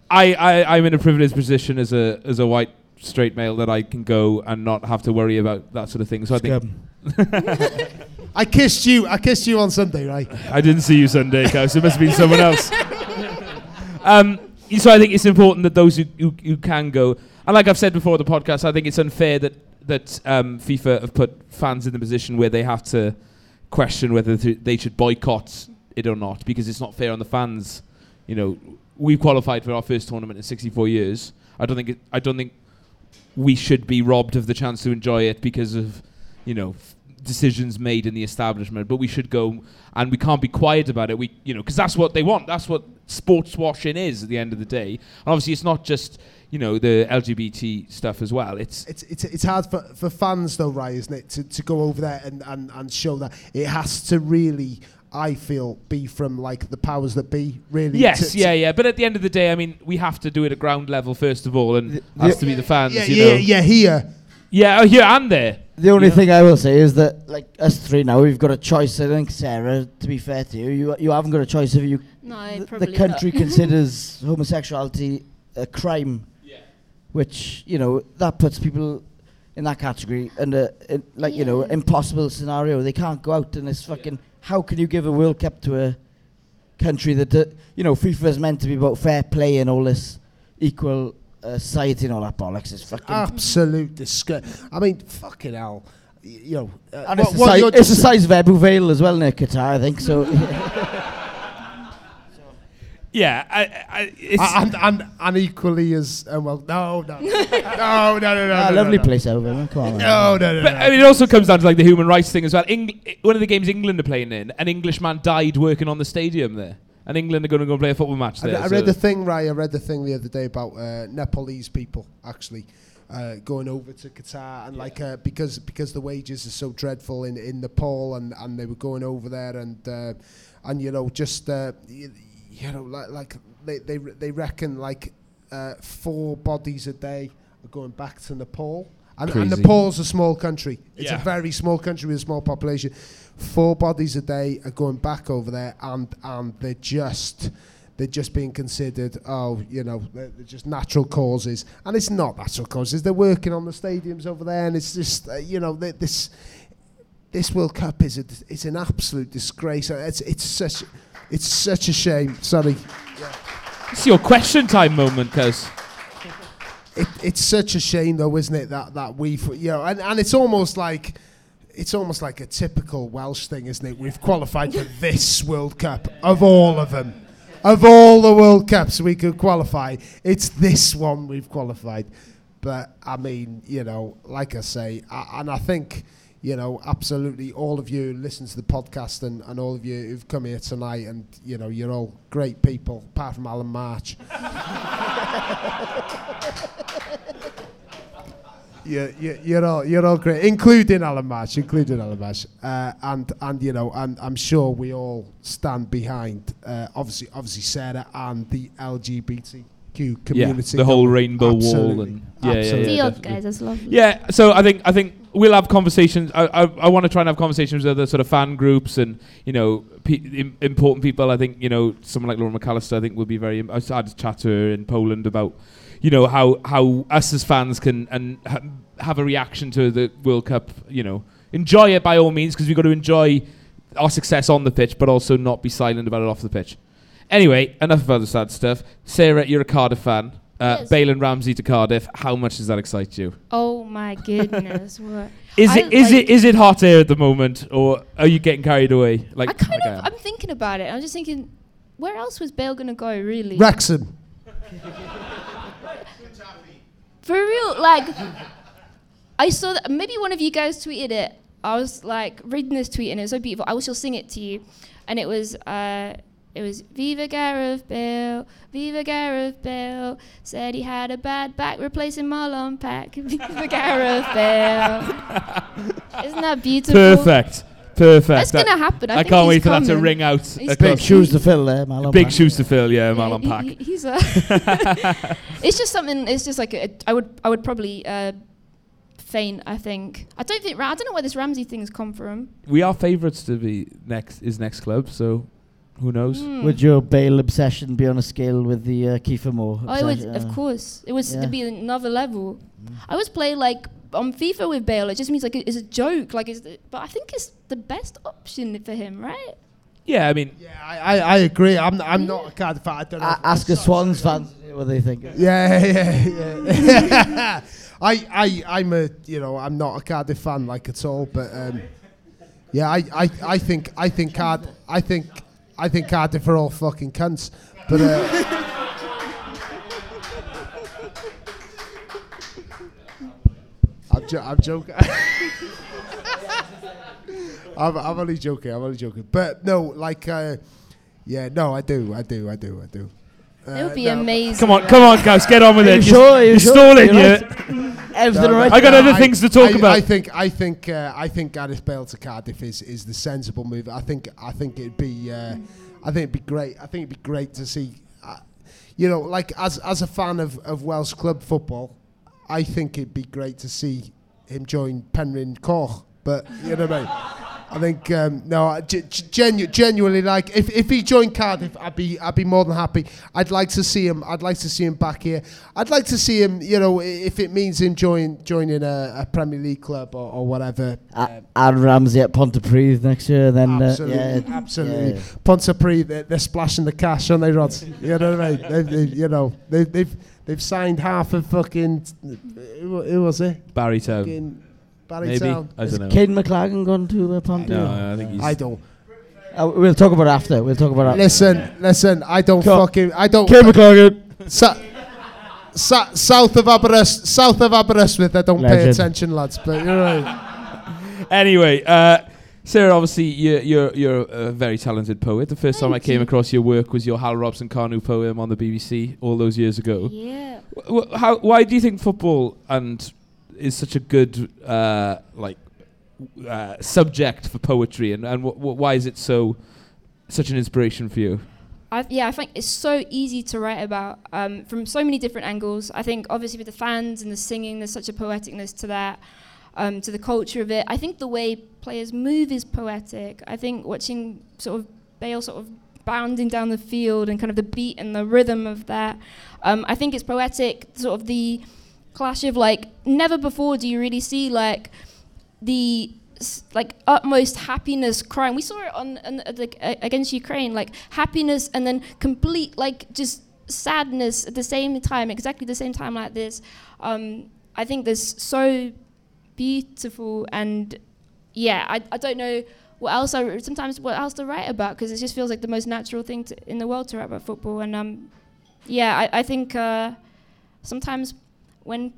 I, I I'm in a privileged position as a as a white straight male that I can go and not have to worry about that sort of thing. So I think Scum. I kissed you. I kissed you on Sunday, right? I didn't see you Sunday, Cows. It must have been someone else. um, so I think it's important that those who, who, who can go, and like I've said before the podcast, I think it's unfair that that um, FIFA have put fans in the position where they have to question whether th- they should boycott it or not because it's not fair on the fans. You know, we've qualified for our first tournament in 64 years. I don't think it, I don't think we should be robbed of the chance to enjoy it because of you know f- decisions made in the establishment. But we should go and we can't be quiet about it. We you know because that's what they want. That's what sports washing is at the end of the day. And obviously, it's not just you know the LGBT stuff as well. It's It's, it's, it's hard for, for fans, though, right, isn't it, to, to go over there and, and, and show that. It has to really, I feel, be from, like, the powers that be, really. yes, to- yeah, yeah. But at the end of the day, I mean, we have to do it at ground level first of all, and The- has the- to be the fans. Yeah, you yeah, know. yeah, here. Yeah, oh, I'm there. The only Yeah. thing I will say is that, like us three now, we've got a choice. I think Sarah, to be fair to you, you you haven't got a choice if you No, th- probably the country not. considers homosexuality a crime, yeah. which you know that puts people in that category under in, like you know impossible scenario. They can't go out and it's fucking. How can you give a World Cup to a country that uh, you know FIFA is meant to be about fair play and all this equal uh, society and all that bollocks? It's fucking. Absolute disgust. I mean, fucking hell. Y- You know, uh, and what- it's, the what size, you're it's the size of Ebbw Vale as well in Qatar, I think. So Yeah, I, I, it's, and, and, and equally as uh, well. No, no, no, no, no, no. ah, no, lovely no. place over there. Come on, man. No, no, no. But no. I mean, it also comes down to like the human rights thing as well. Eng- one of the games England are playing in, an Englishman died working on the stadium there, and England are going to go and play a football match I, there. I read so- the thing, right? I read the thing the other day about uh, Nepalese people actually uh, going over to Qatar and like uh, because because the wages are so dreadful in, in Nepal and, and they were going over there and uh, and you know just uh, you, you know like like they they they reckon like uh, four bodies a day are going back to Nepal. And, and Nepal's a small country. It's Yeah. a very small country with a small population. Four bodies a day are going back over there, and and they're just they're just being considered. Oh, you know, they're, they're just natural causes, and it's not natural causes. They're working on the stadiums over there, and it's just uh, you know th- this this World Cup is a, it's an absolute disgrace. Uh, It's it's such it's such a shame. Sorry. It's your question time moment, cuz. It, it's such a shame though, isn't it? That that we've you know, and, and it's almost like it's almost like a typical Welsh thing, isn't it? We've qualified for this World Cup of all of them, of all the World Cups we could qualify. It's this one we've qualified. But I mean, you know, like I say, I, and I think. You know, absolutely all of you who listen to the podcast and, and all of you who've come here tonight, and you know, you're all great people, apart from Alan March. you're, you're, you're all you're all great, including Alan March, including Alan March. uh, and and you know, and I'm sure we all stand behind, uh, obviously, obviously Sarah and the LGBTQ Yeah, community. the whole rainbow wall and yeah, yeah, Absolutely. yeah, Deal, definitely. guys. That's lovely. Yeah, so I think I think we'll have conversations. I I, I want to try and have conversations with other sort of fan groups and you know pe- im- important people. I think you know someone like Laura McAllister. I think would be very. Im- I had a chat to her in Poland about you know how how us as fans can and ha- have a reaction to the World Cup. You know, enjoy it by all means because we've got to enjoy our success on the pitch, but also not be silent about it off the pitch. Anyway, enough of other sad stuff. Sarah, you're a Cardiff fan. Uh, Yes. Bale and Ramsey to Cardiff. How much does that excite you? Oh my goodness. what? Is I it is like- it is it hot air at the moment, or are you getting carried away? Like I kind like of. am? I'm thinking about it. I'm just thinking, where else was Bale gonna go? Really? Wrexham. For real, like I saw that maybe one of you guys tweeted it. I was like reading this tweet and it was so beautiful. I shall sing it to you, and it was uh, it was Viva Gareth Bale, Viva Gareth Bale. Said he had a bad back, replacing Marlon Pack. Viva Gareth Bale. Isn't that beautiful? Perfect, perfect. That's That- gonna happen. I, I think can't he's wait for that to ring out. He's Big shoes to fill there, Malone. Pack. Big Pack. shoes to fill, yeah, Yeah, Marlon he- Pack. he- he's a. it's just something. It's just like a, I would. I would probably uh, faint. I think. I don't think. Ra- I don't know where this Ramsey thing's come from. we are favourites to be next is next club, so who knows? Hmm. Would your Bale obsession be on a scale with the uh, Kiefer Moore? Oh, it would. obsession? Of course, it was yeah. to be another level. I was playing like on FIFA with Bale. It just means like it's a joke. Like, it's the, but I think it's the best option for him, right? Yeah, I mean, Yeah, I, I, I agree. I'm I'm not a Cardiff fan. I don't know. A- ask a Swans fan what they think. Yeah, yeah, yeah. I, I, I'm a, you know, I'm not a Cardiff fan like at all, but um, yeah, I, I, I think, I think Card, I think, I think Cardiff are all fucking cunts, but. Uh, I'm, jo- I'm joking. I'm, I'm only joking. I'm only joking. But no, like, uh, yeah, no, I do, I do, I do, I do. It would Uh, be no. amazing. come on, come on, guys, get on with it. you sure? Are you You're sure? stalling, You're yeah. right. Everything No, no, right? I got no, other things to talk I, about. I think I think uh, I think Gareth Bale to Cardiff is, is the sensible move. I think I think it'd be uh, I think it'd be great. I think it'd be great to see. Uh, you know, like as as a fan of, of Welsh club football, I think it'd be great to see him join Penrhyncoch. But you know what I mean. I think um, no, I ge- ge- genu- genuinely like if, if he joined Cardiff, I'd be I'd be more than happy. I'd like to see him. I'd like to see him back here. I'd like to see him. You know, if it means him join joining a, a Premier League club or, or whatever. Uh, Aaron Ramsey at Pontypridd next year. Then Absolutely, uh, yeah, absolutely. yeah. Pontypridd, they're, they're splashing the cash, aren't they, Rods? You know what I mean? They've, they've, you know, they've, they've they've signed half of fucking who, who was it? Barry Town. Fucking Maybe. Barry Town. I don't know. Caden McLagan gone to uh, Pontypridd? No, I think he's. I don't. Uh, we'll talk about it after. We'll talk about it. Listen, listen. I don't Come on. fucking. I don't. Caden McLagan. Sa- sa- south of Aberystwyth, south of Aberystwyth, I don't pay Legend. attention, lads. But you're right. Anyway, uh, Sarah, obviously you're, you're you're a very talented poet. The first time I Thank came you. across your work was your Hal Robson-Kanu poem on the BBC all those years ago. Yeah. W- w- how, why do you think football and is such a good uh, like uh, subject for poetry, and and wh- wh- why is it so such an inspiration for you? I, yeah, I think it's so easy to write about um, from so many different angles. I think obviously with the fans and the singing, there's such a poeticness to that, um, to the culture of it. I think the way players move is poetic. I think watching sort of Bale sort of bounding down the field and kind of the beat and the rhythm of that, um, I think it's poetic. Sort of the clash of like never before do you really see like the like utmost happiness crying. We saw it on, on like against Ukraine, like happiness and then complete like just sadness at the same time, exactly the same time like this. Um, I think there's so beautiful and yeah, I, I don't know what else I sometimes what else to write about because it just feels like the most natural thing to, in the world to write about football and um, yeah, I, I think uh, sometimes when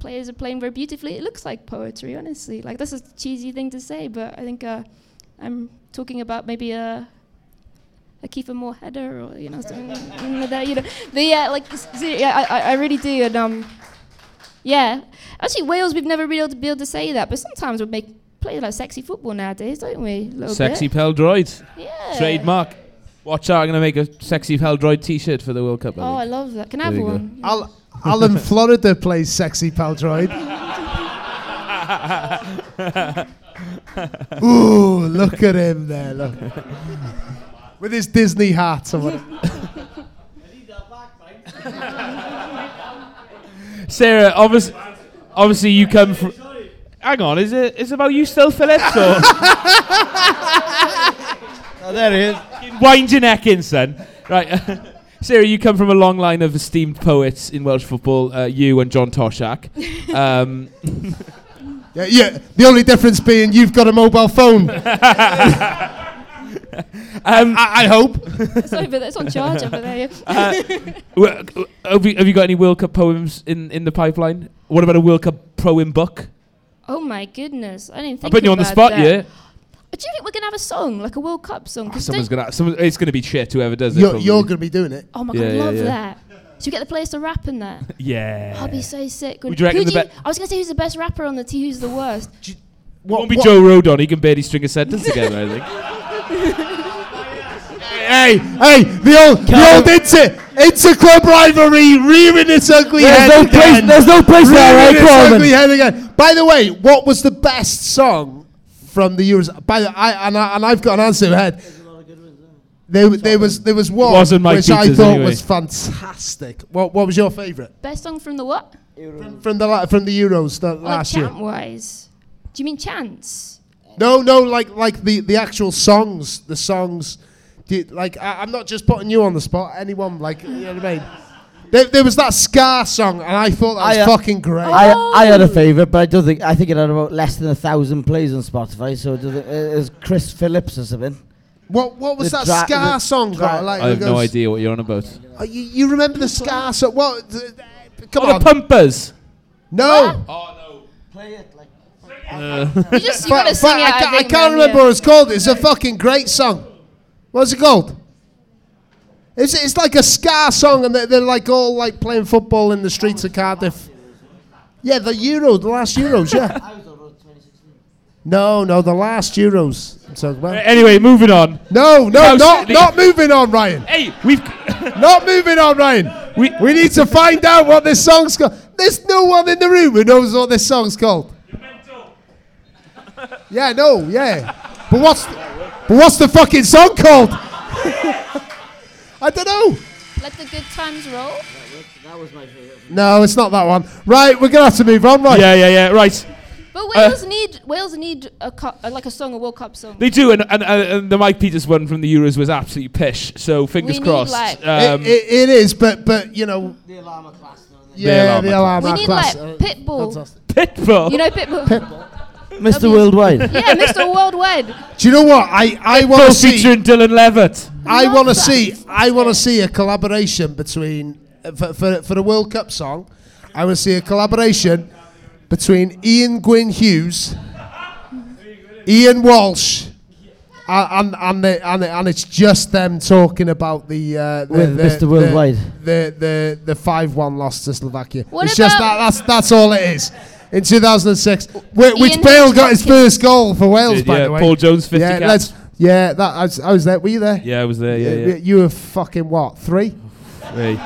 players are playing very beautifully, it looks like poetry. Honestly, like that's a cheesy thing to say, but I think uh, I'm talking about maybe a a Kiefer Moore header or you know something like that. You know, but yeah, like s- s- yeah, I, I I really do, and um, yeah. Actually, Wales we've never been able to be able to say that, but sometimes we make play like sexy football nowadays, don't we? Sexy bit. Pêl-droed yeah. trademark. Watch out! I'm gonna make a sexy Pêl-droed T-shirt for the World Cup. I Oh, I love that. Can I have you go. one? Al- Alan Florida plays sexy Pêl-droed. Ooh, look at him there, look. With his Disney hat or whatever. Sarah, obviously, obviously you come from. Hang on, is it is it about you still, Phillips? Or Oh, there he is. wind your neck in, son. Right, Sarah, you come from a long line of esteemed poets in Welsh football. Uh, you and John Toshack. Um, Yeah, yeah, the only difference being you've got a mobile phone. um, I, I hope. it's over there. It's on charge over there. Yeah. uh, w- w- have, you, have you got any World Cup poems in, in the pipeline? What about a World Cup poem book? Oh my goodness! I didn't think. I'm think. putting you on the spot, that. yeah. Do you think we're gonna have a song like a World Cup song? Oh, 'Cause someone's gonna. Someone, it's gonna be shit. Whoever does it. You're, probably. you're going to be doing it. Oh my Yeah, god, yeah, love yeah. that. Should we get the players to rap in that? Yeah. I'll be so sick. Would you reckon the do you, be- I was gonna say who's the best rapper on the team. Who's the worst? What, Won't be what- Joe Rodon. He can barely string a sentence together. I think. Hey, hey, the old, the old inter, inter club rivalry rearing its ugly There's head no again. place. There's no place there, right, Rearing its ugly head again. By the way, what was the best song from the Euros? By the, I, and, I, and I've got an answer ahead. There, there was there was one wasn't Mike which I thought anyway. was fantastic. What what was your favourite Best song from the what? from the la- from the Euros the, Like last year? chant wise. Do you mean chants? No, no, like like the the actual songs, the songs. Did, like I, I'm not just putting you on the spot. Anyone like you know what I mean? There, there was that ska song, and I thought that was I, uh, fucking great. I, I had a favourite, but I don't think I think it had about less than a thousand plays on Spotify. So it, it was Chris Phillips or something. what what was the that dra- ska song? dra- got? Like, I have it no idea what you're on about. Uh, you, you remember the ska song? What? th- th- come oh, on. the Pumpers. no. Oh no! Play it like. You just you Fa- gotta fa- sing it. I, I, ca- I can't remember what it's called. It's a fucking great song. What's it called? It's, it's like a ska song, and they're, they're like all like playing football in the streets of Cardiff. Yeah, the Euro, the last Euros, yeah. No, no, the last Euros. I'm talking Uh, anyway, moving on. No, no, No, not, not moving on, Ryan. Hey, we've. Not moving on, Ryan. We- we need to find out what this song's called. There's no one in the room who knows what this song's called. Yeah, no, yeah. But what's but what's the fucking song called? I don't know. Let the good times roll. That was my favorite. No, it's not that one. Right, we're gonna have to move on. Right. Yeah, yeah, yeah. Right. But Wales need Wales need a cup, uh, like a song, a World Cup song. They do, and, and, and, and the Mike Peters one from the Euros was absolutely pish. So fingers We need, crossed. like- um, it, it, it is, but but you know, The alarm class. yeah, alarm the clock. alarm we need class. like uh, Pitbull. fantastic. Pitbull. You know Pitbull. Mr. Worldwide. yeah, Mr. Worldwide. Do you know what I I want Pitbull to see? featuring Dylan Levitt. I Love want to that. see. I want to see a collaboration between uh, for, for for the World Cup song. I want to see a collaboration between Ian Gwyn Hughes, Ian Walsh, a- and and the, and, the, and it's just them talking about the, uh, the With the, Mr. the- Worldwide. The the the five one loss to Slovakia. What it's just about- that. That's that's all it is. In 2006, wh- which Ian Bale H. got his first goal for Wales, Did, by yeah, the way. Paul Jones, 50 yeah, caps. let's. Yeah, that I was, I was there. Were you there? Yeah, I was there. Yeah, yeah. You were fucking what? Three? Hey.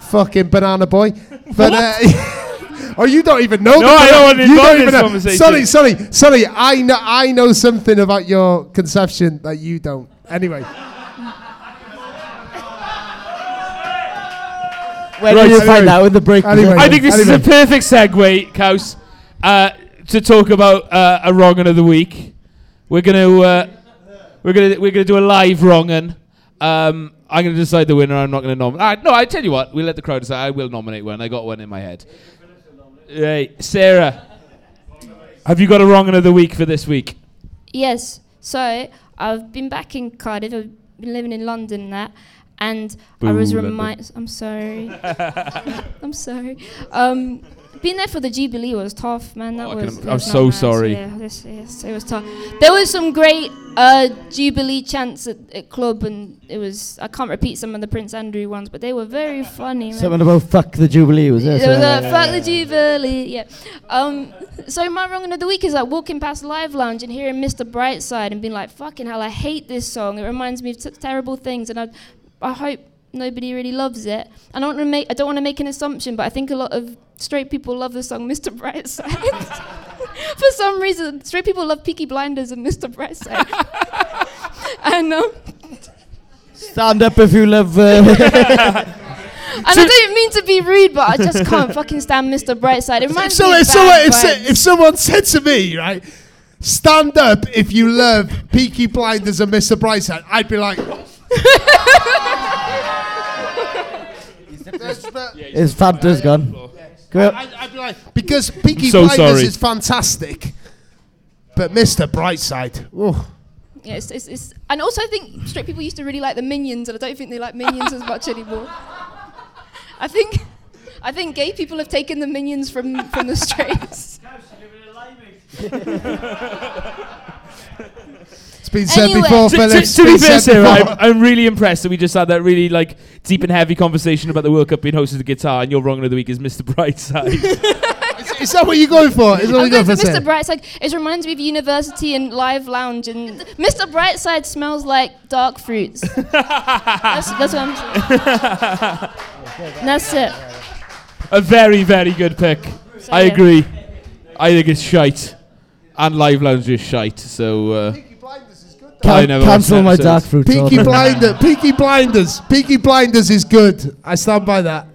Fucking banana boy. But uh, oh, you don't even know. No, the I don't want to you involve don't this even know. conversation. Sorry, sorry, sorry. I know. I know something about your conception that you don't. Anyway, When Right, will you anyway. find out with the break? Anyway. I think this is a perfect segue, Kaus, uh, to talk about uh, a wrong'un of the week. We're gonna uh, we're gonna we're gonna do a live wrong'un. Um, I'm gonna decide the winner. I'm not gonna nominate. Uh, no, I tell you what. We'll let the crowd decide. I will nominate one. I got one in my head. Hey, Sarah. Have you got a wrong'un of the week for this week? Yes. So I've been back in Cardiff. I've been living in London and that, and I was reminded. I'm sorry. I'm sorry. Um, being there for the Jubilee was tough, man. That Oh, was. im- that I'm was so nice. sorry. Yeah, this, yes, it was tough. There was some great uh, Jubilee chants at, at club, and it was. I can't repeat some of the Prince Andrew ones, but they were very funny. Man. Something about fuck the Jubilee was there. There was so- a fuck the Jubilee, yeah. Um, so my wrong of the week is like walking past Live Lounge and hearing Mr. Brightside and being like, "Fucking hell, I hate this song. It reminds me of t- terrible things." And I, I hope nobody really loves it. I don't want to make, I don't want to make an assumption, but I think a lot of straight people love the song Mr. Brightside. For some reason, straight people love Peaky Blinders and Mr. Brightside. and um, Stand up if you love. Uh, and I don't mean to be rude, but I just can't fucking stand Mr. Brightside. It if, reminds so, me of if, someone, if, if someone said to me, right, stand up if you love Peaky Blinders and Mr. Brightside, I'd be like, his Fanta's gone. Go on. I'd, I'd be like, because Peaky So Blinders sorry. is fantastic, but Mr. Brightside, oh. Yeah, it's, it's, it's, and also I think straight people used to really like the Minions, and I don't think they like Minions as much anymore. I think, I think gay people have taken the Minions from from the Straights. It's been said Anyway. before, To, Philip. to, it's to be been fair, said Sarah, before. I'm, I'm really impressed that we just had that really like deep and heavy conversation about the World Cup being hosted at the Qatar, and your wrong of the week is Mr. Brightside. Is, is that what you're going for? Is that what I'm you're going going for for? Mr. Sarah? Brightside. It reminds me of university and live lounge, and Mr. Brightside smells like dark fruits. that's, that's what I'm saying. that's it. a very, very good pick. So, I yeah. agree. I think it's shite, and Live Lounge is shite. So uh, I Can- never cancel watched my episodes. dark fruits. Peaky order. Blinder, Peaky Blinders, Peaky Blinders is good. I stand by that.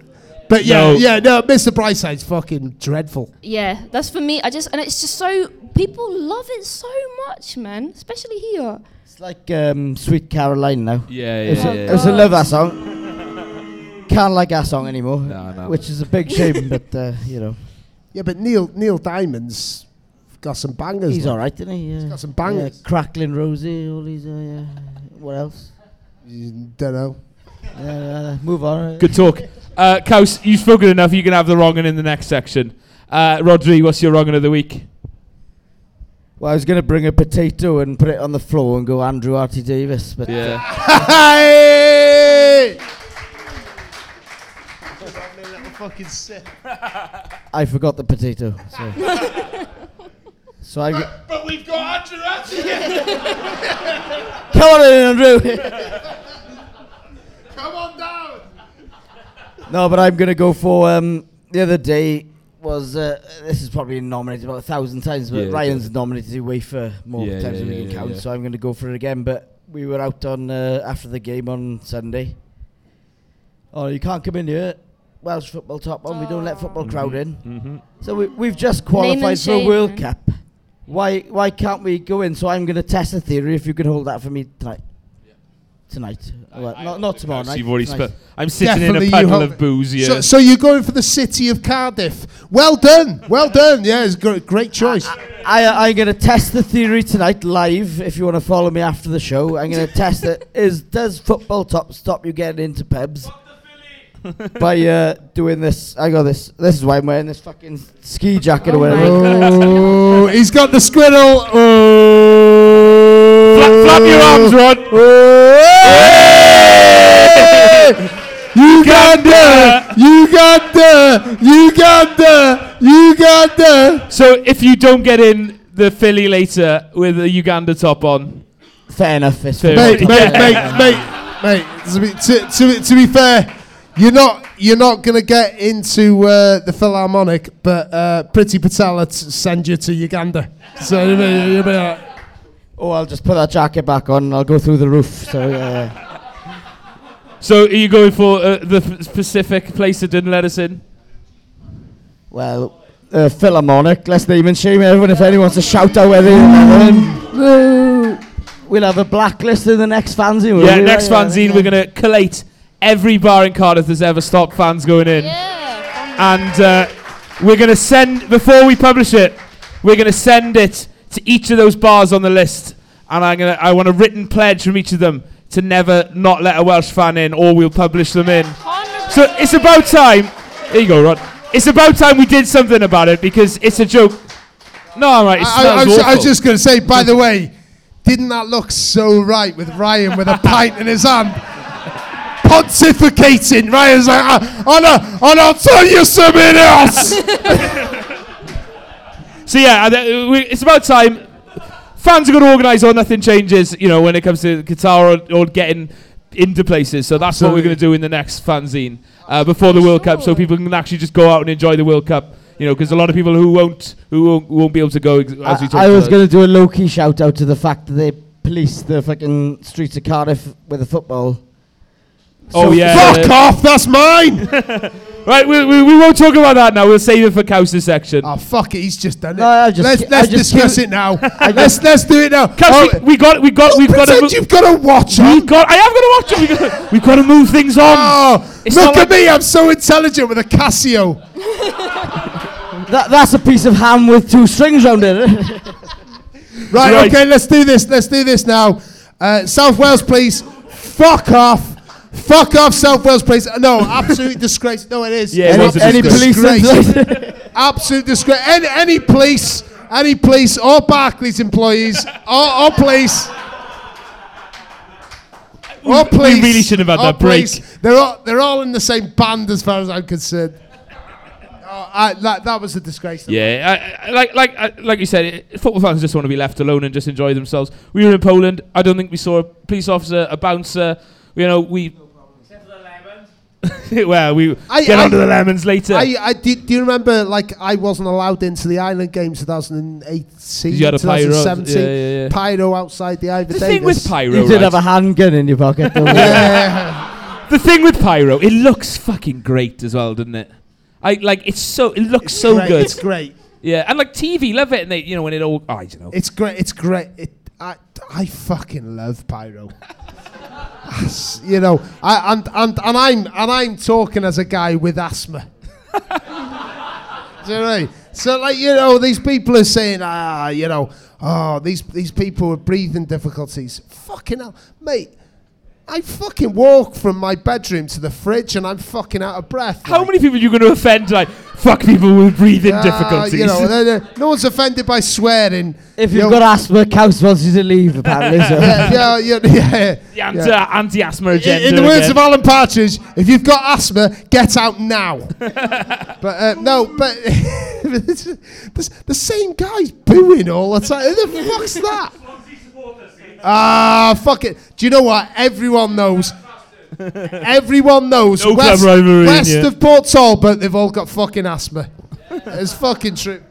But yeah, No. yeah, no, Mr. Brightside's fucking dreadful. Yeah, that's for me. I just and it's just so people love it so much, man. Especially here. It's like um, Sweet Caroline now. Yeah, It's yeah, a, yeah. it's a love that song. Can't like that song anymore. No, no. Which is a big shame, but uh, you know. Yeah, but Neil Neil Diamond's got some bangers. He's man. alright, isn't he? Yeah. got some bangers. Yeah, Cracklin' Rosie, all these. Uh, yeah. What else? Don't know. Yeah, uh, move on. Good talk. Uh, Kaus, you've spoken enough. You can have the wrong one in the next section. Uh, Rodri, what's your wrong one of the week? Well, I was going to bring a potato and put it on the floor and go Andrew RT Davies, but Yeah. Fucking sick. I forgot the potato. So, so I. G- But we've got Andrew Come on in, Andrew. Come on down. no, but I'm going to go for um, the other day was uh, this is probably nominated about a thousand times, but Yeah, Ryan's nominated UEFA more Yeah, times yeah, than we yeah, can yeah, count, yeah. so I'm going to go for it again. But we were out on uh, after the game on Sunday. Oh, you can't come in here. Welsh football top on. We don't let football crowd in. Mm-hmm. So we, we've just qualified for a shame, World. Cup. Why why can't we go in? So I'm going to test a theory. If you can hold that for me tonight. Tonight, well, not not tomorrow night. You've already tonight. spent. I'm sitting Definitely in a you puddle of booze here. So, so you're going for the city of Cardiff. Well done. Well done. Yeah, it's a great choice. I, I'm going to test the theory tonight live. If you want to follow me after the show, I'm going to test it. Is does football top stop you getting into pubs by uh, doing this? I got this. This is why I'm wearing this fucking ski jacket or Oh my whatever. Oh, he's got the squirrel. Oh. Flap, flap your arms, Rod. Uganda! Uganda! Uganda! Uganda! So if you don't get in the Philly later with the Uganda top on, Fair enough. It's Fair Mate, Yeah. mate, mate, mate, mate. To be, to, to, to be fair, you're not you're not gonna get into uh, the Philharmonic, but uh, Priti Patel'll t- send you to Uganda. So you'll be, you'll be all right. Oh, I'll just put that jacket back on. and I'll go through the roof. So uh, so are you going for uh, the f- specific place that didn't let us in? well, uh, Philharmonic. Let's name and shame everyone. If anyone wants to shout out whether um, we'll have a blacklist in the next fanzine. yeah, we? next fanzine we're gonna collate every bar in Cardiff that's ever stopped fans going in, Yeah. and uh, we're gonna send before we publish it. We're gonna send it to each of those bars on the list, and I'm gonna I want a written pledge from each of them to never not let a Welsh fan in, or we'll publish them in. So it's about time. There you go, Rod. It's about time we did something about it because it's a joke. No, all right. It I, I, smells I, was, I was just going to say, by the way, didn't that look so right with Ryan with a pint in his hand? Pontificating. Ryan's like, uh, and, uh, and I'll tell you something else. So yeah, and, uh, we, it's about time. Fans are going to organise or nothing changes. You know, when it comes to Qatar or, or getting into places. So that's what we're going to do in the next fanzine uh, before the World Cup, so people can actually just go out and enjoy the World Cup. You know, because a lot of people who won't who won't, won't be able to go. ex- As we I, talked I was going to do a low key shout out to the fact that they police the fucking streets of Cardiff with a football. Oh So- yeah. Fuck off, that's mine. Right, we, we, we won't talk about that now. We'll save it for Kousa's section. Oh fuck it, he's just done it. No, just let's ki- let's just discuss it now. let's let's do it now. Kous, we, we got we got we've got to pretend move, you've got to watch we on. got I am going to watch it. We got, we've got to move things on. Oh, look at like- me! I'm so intelligent with a Casio. That, that's a piece of ham with two strings round it. Right, Right. okay, let's do this. Let's do this now. Uh, South Wales, please. Fuck off. Fuck off, South Wales, please. No, absolute disgrace. No, it is. Yeah, any, a Any police Disgrace. absolute disgrace. Any, any police, any police or Barclays employees or, or police. Or We police. really shouldn't have had that break. They're all, they're all in the same band as far as I'm concerned. Oh, I, that, that was a disgrace. Yeah, I, I, like like like you said, it, football fans just want to be left alone and just enjoy themselves. We were in Poland. I don't think we saw a police officer, a bouncer. You know, we. well, we I- get I- onto the lemons later. I, I do, do you remember like I wasn't allowed into the Island Games 2018, you had a pyro. 2017 Yeah, yeah, yeah. pyro outside the Ivor the thing with pyro, You did right? have a handgun in your pocket. Though. yeah. the thing with pyro, it looks fucking great as well, doesn't it? I like it's so it looks so Great, good. It's great. Yeah, and like TV, love it, and they, you know when it all, oh, I don't know. It's great. It's great. It, I, I fucking love pyro. You know, I, and, and, and I'm and I'm talking as a guy with asthma. Do you know I mean? So like you know, these people are saying, ah, you know, oh, these these people with breathing difficulties. Fucking hell, mate. I fucking walk from my bedroom to the fridge and I'm fucking out of breath. How like. many people are you going to offend? Like, fuck people with breathing Ah, difficulties. You know, they're- they're- no one's offended by swearing. If You you've know, got asthma, Couse wants you to leave, apparently. So. yeah, yeah, yeah, yeah. the anti, Yeah. anti-asthma In, agenda. in the words again. of Alan Partridge, if you've got asthma, get out now. but uh, no, but it's- the, the same guy's booing all the time. Who the fuck's that? Ah, fuck it. Do you know what? Everyone knows. Everyone knows. No club west rivalry in west you. of Port Talbot, they've all got fucking asthma. it's fucking true.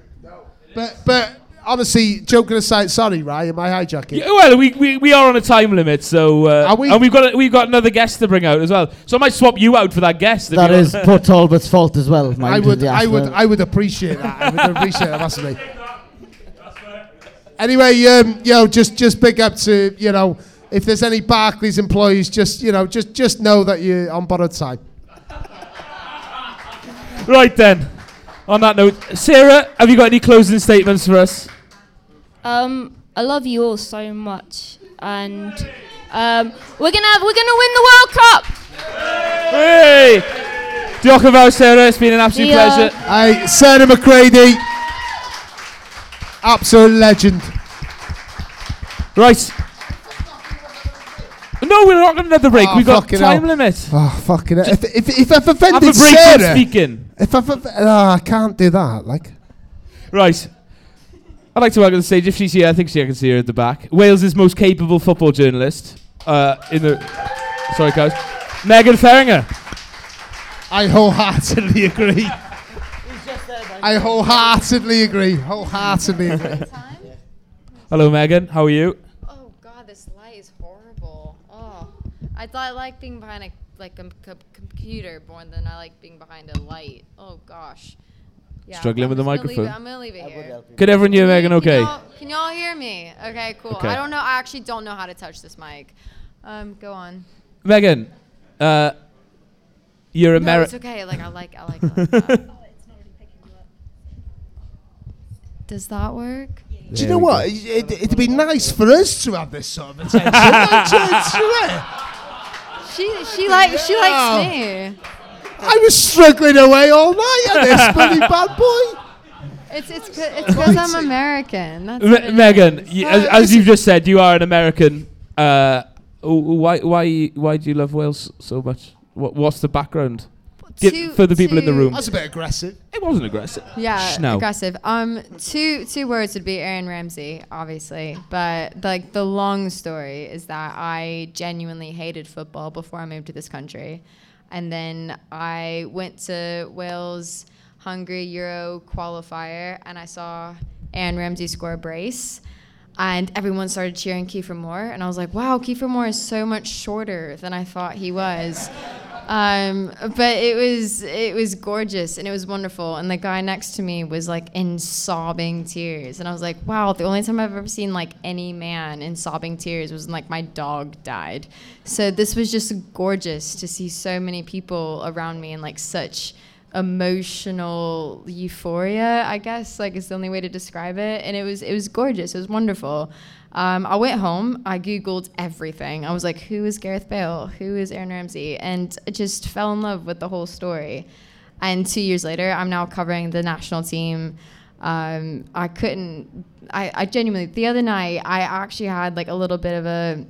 But but honestly, joking aside, sorry, Ryan, am I hijacking? Yeah, well, we, we, we are on a time limit, so uh, Are we? and we've got a, we've got another guest to bring out as well. So I might swap you out for that guest. That is That you is want. Port Talbot's fault as well. mind I would, I would. I would appreciate that. I would appreciate that massively. Anyway, um, yo, just just big up to you know, if there's any Barclays employees, just you know, just just know that you're on borrowed time. right then. On that note, Sarah, have you got any closing statements for us? Um, I love you all so much, and um, we're gonna have, we're gonna win the World Cup. Hey! Diolch yn fawr, Sarah. It's been an absolute See pleasure. Hey, Sarah McCreadie, absolute legend. Right. No, we're not going to another break. Oh, We've got fucking time hell. limit. Oh fucking! hell. If if if I've Have offended a break from Sarah, speaking. if I've, off- oh, I can't do that. Like, Right. I'd like to welcome to the stage, if she's here, I think she, I can see her at the back, Wales' most capable football journalist. Uh, in the. Sorry, guys. Megan Feringa. I wholeheartedly agree. I wholeheartedly agree. Wholeheartedly agree. Hello, Megan. How are you? Oh god, this light is horrible. Oh, I thought I like being behind a like a computer more than I like being behind a light. Oh gosh. Yeah, Struggling I'm with the just gonna leave it- microphone? I'm gonna leave it here. Could everyone hear Megan Can okay? y'all- Can y'all hear me? Okay, cool. Okay. I don't know. I actually don't know how to touch this mic. Um, go on. Megan, uh, you're No, American. it's okay. Like I like. I like. I like that. Does that work? Do you know what? It, it'd be nice for us to have this sort of attention. don't you? It's true. She she like she likes me. I was struggling away all night on this bloody bad boy. It's it's it's because I'm American. That's Me- Megan, y- as, as you've just said, you are an American. Uh, why, why, why do you love Wales so much? What, what's the background? Give- Two- for the people in the room. That's a bit aggressive. It wasn't aggressive. Yeah, Schno. aggressive. Um, two two words would be Aaron Ramsey, obviously, but like the long story is that I genuinely hated football before I moved to this country, and then I went to Wales Hungary Euro qualifier, and I saw Aaron Ramsey score a brace. And everyone started cheering Kiefer Moore, and I was like, "Wow, Kiefer Moore is so much shorter than I thought he was." Um, but it was it was gorgeous and it was wonderful. And the guy next to me was like in sobbing tears, and I was like, "Wow!" The only time I've ever seen like any man in sobbing tears was when like my dog died. So this was just gorgeous to see so many people around me in like such emotional euphoria i guess like is the only way to describe it and it was it was gorgeous it was wonderful um, i went home i googled everything. I was like who is gareth bale? Who is aaron ramsey? And I just fell in love with the whole story. And two years later i'm now covering the national team. Um, i couldn't I, I genuinely the other night i actually had like a little bit of a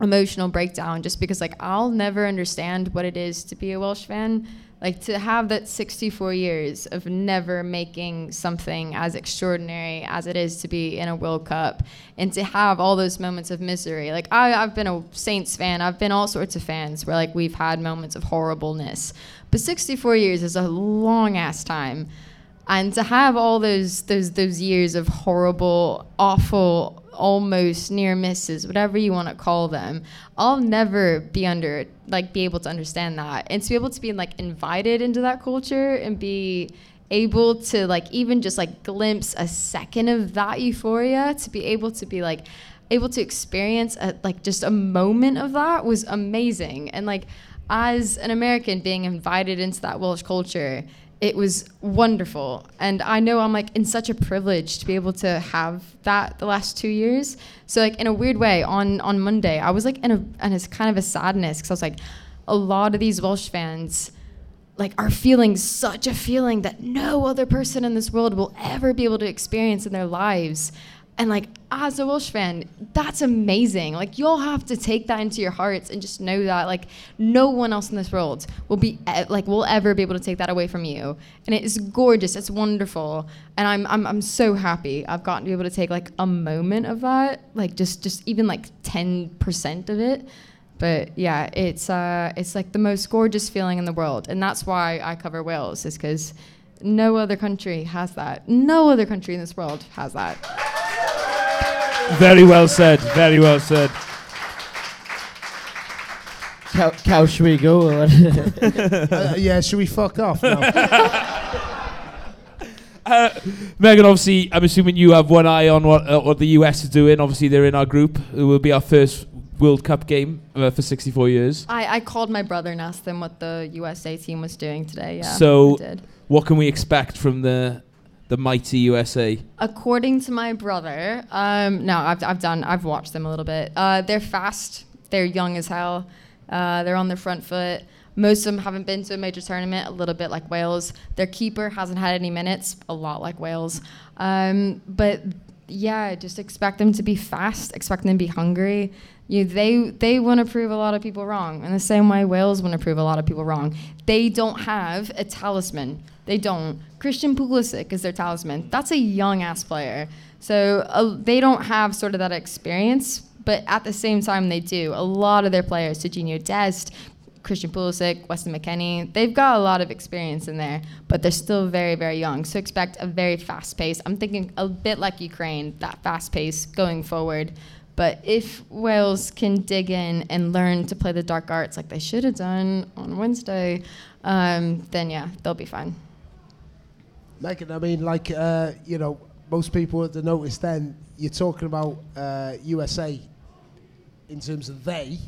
emotional breakdown just because like I'll never understand what it is to be a Welsh fan. Like to have that 64 years of never making something as extraordinary as it is to be in a World Cup and to have all those moments of misery. Like I, I've been a Saints fan. I've been all sorts of fans where like we've had moments of horribleness. But 64 years is a long ass time and to have all those those those years of horrible awful almost near misses whatever you want to call them i'll never be under like be able to understand that. And to be able to be like invited into that culture and be able to like even just like glimpse a second of that euphoria to be able to be like able to experience a, like just a moment of that was amazing. And like as an american being invited into that welsh culture it was wonderful. And i know i'm like in such a privilege to be able to have that the last two years. So like in a weird way on on monday i was like in a and it's kind of a sadness because i was like a lot of these welsh fans like are feeling such a feeling that no other person in this world will ever be able to experience in their lives and like as a Welsh fan, that's amazing. Like you'll have to take that into your hearts and just know that like no one else in this world will be like will ever be able to take that away from you. And it is gorgeous. It's wonderful. And I'm I'm I'm so happy I've gotten to be able to take like a moment of that, like just just even like 10% of it. But yeah, it's uh it's like the most gorgeous feeling in the world. And that's why I cover Wales is cuz No other country has that. No other country in this world has that. Very well said. Very well said. Cow, cow should we go? or? Uh, yeah, should we fuck off? now? Uh, Megan, obviously, I'm assuming you have one eye on what uh, what the US is doing. Obviously, they're in our group. It will be our first World Cup game uh, for 64 years. I, I called my brother and asked him what the USA team was doing today. Yeah, So- I did. What can we expect from the the mighty USA? According to my brother, um, no, I've, I've done, I've watched them a little bit. Uh, they're fast. They're young as hell. Uh, they're on their front foot. Most of them haven't been to a major tournament, a little bit like Wales. Their keeper hasn't had any minutes, a lot like Wales. Um, but yeah, just expect them to be fast, expect them to be hungry. You, they they want to prove a lot of people wrong, in the same way Wales want to prove a lot of people wrong. They don't have a talisman. They don't. Christian Pulisic is their talisman. That's a young ass player. So uh, they don't have sort of that experience, but at the same time they do. A lot of their players, Sergiño Dest, Christian Pulisic, Weston McKennie, they've got a lot of experience in there, but they're still very, very young. So expect a very fast pace. I'm thinking a bit like Ukraine, that fast pace going forward. But if Wales can dig in and learn to play the dark arts like they should have done on Wednesday, um, then yeah, they'll be fine. Megan, I mean, like, uh, you know, most people at the noticed then you're talking about uh, USA in terms of they.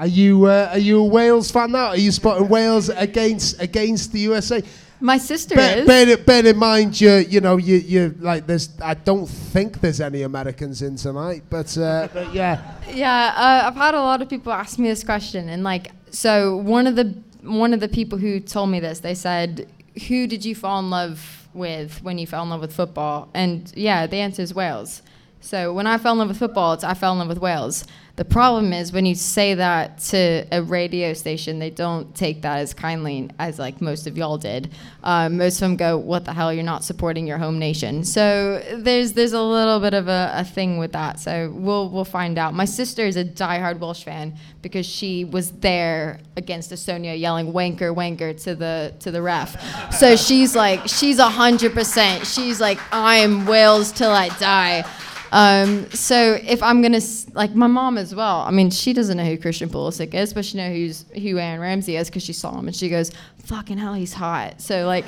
Are you uh, are you a Wales fan now? Are you spotting Wales against against the USA? My sister Bear, is. bear, bear in mind, you you know you you like there's I don't think there's any Americans in tonight, but uh, but yeah, Yeah, uh, I've had a lot of people ask me this question, and like, so one of the one of the people who told me this, they said, "Who did you fall in love with when you fell in love with football?" And yeah, the answer is Wales. So when I fell in love with football, I fell in love with Wales. The problem is when you say that to a radio station, they don't take that as kindly as like most of y'all did. Uh, most of them go, "What the hell? You're not supporting your home nation." So there's there's a little bit of a, a thing with that. So we'll we'll find out. My sister is a diehard Welsh fan because she was there against Estonia, yelling "wanker, wanker" to the to the ref. So she's like, she's hundred percent. She's like, I'm Wales till I die. Um, so if I'm gonna like my mom as well, I mean she doesn't know who Christian Pulisic is, but she knows who's who Aaron Ramsey is because she saw him and she goes, "Fucking hell, he's hot." So like,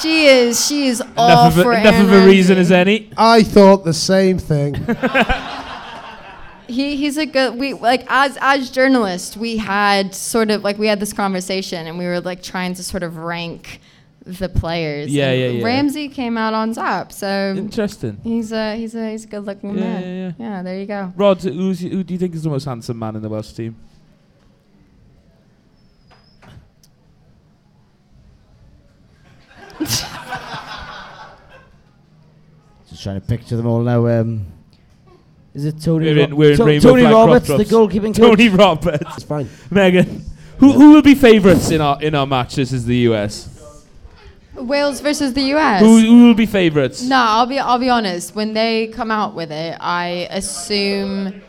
she is she is all enough of for a, enough Aaron of a reason as any. I thought the same thing. He he's a good we like as as journalists we had sort of like we had this conversation and we were like trying to sort of rank the players. Yeah, yeah, yeah. Ramsey came out on top, so Interesting. he's a he's a he's a good looking Yeah, man. yeah, yeah, there you go. Rod, who's, who do you think is the most handsome man in the Welsh team? Just trying to picture them all now. Um, is it Tony? We're in- we're in To- Rainbow Tony Flag Roberts, crop the goalkeeping coach. Tony Roberts. It's fine. Megan, who, who will be favourites in our in our match? This is the US. Wales versus the US. Who, who will be favourites? No, I'll be I'll be honest. When they come out with it, I assume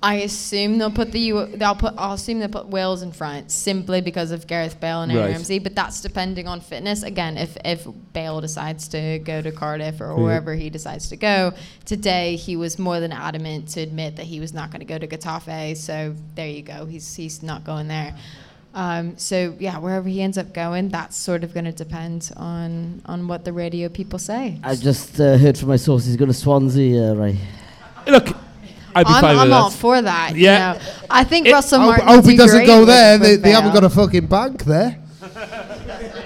I assume they'll put the U, they'll put I'll assume they'll put Wales in front simply because of Gareth Bale and Aaron Right. Ramsey. But that's depending on fitness. Again, if if Bale decides to go to Cardiff or Yeah. wherever he decides to go, today he was more than adamant to admit that he was not going to go to Getafe. So there you go. He's he's not going there. Um, so yeah, wherever he ends up going, that's sort of going to depend on on what the radio people say. I just uh, heard from my source he's going to Swansea, uh, right? Look, I'd be I'm, fine I'm with all that. for that. Yeah. You know. I think It- Russell I hope, Martin. I hope would he do doesn't great go with- there. They, with they haven't Bale. got a fucking bank there.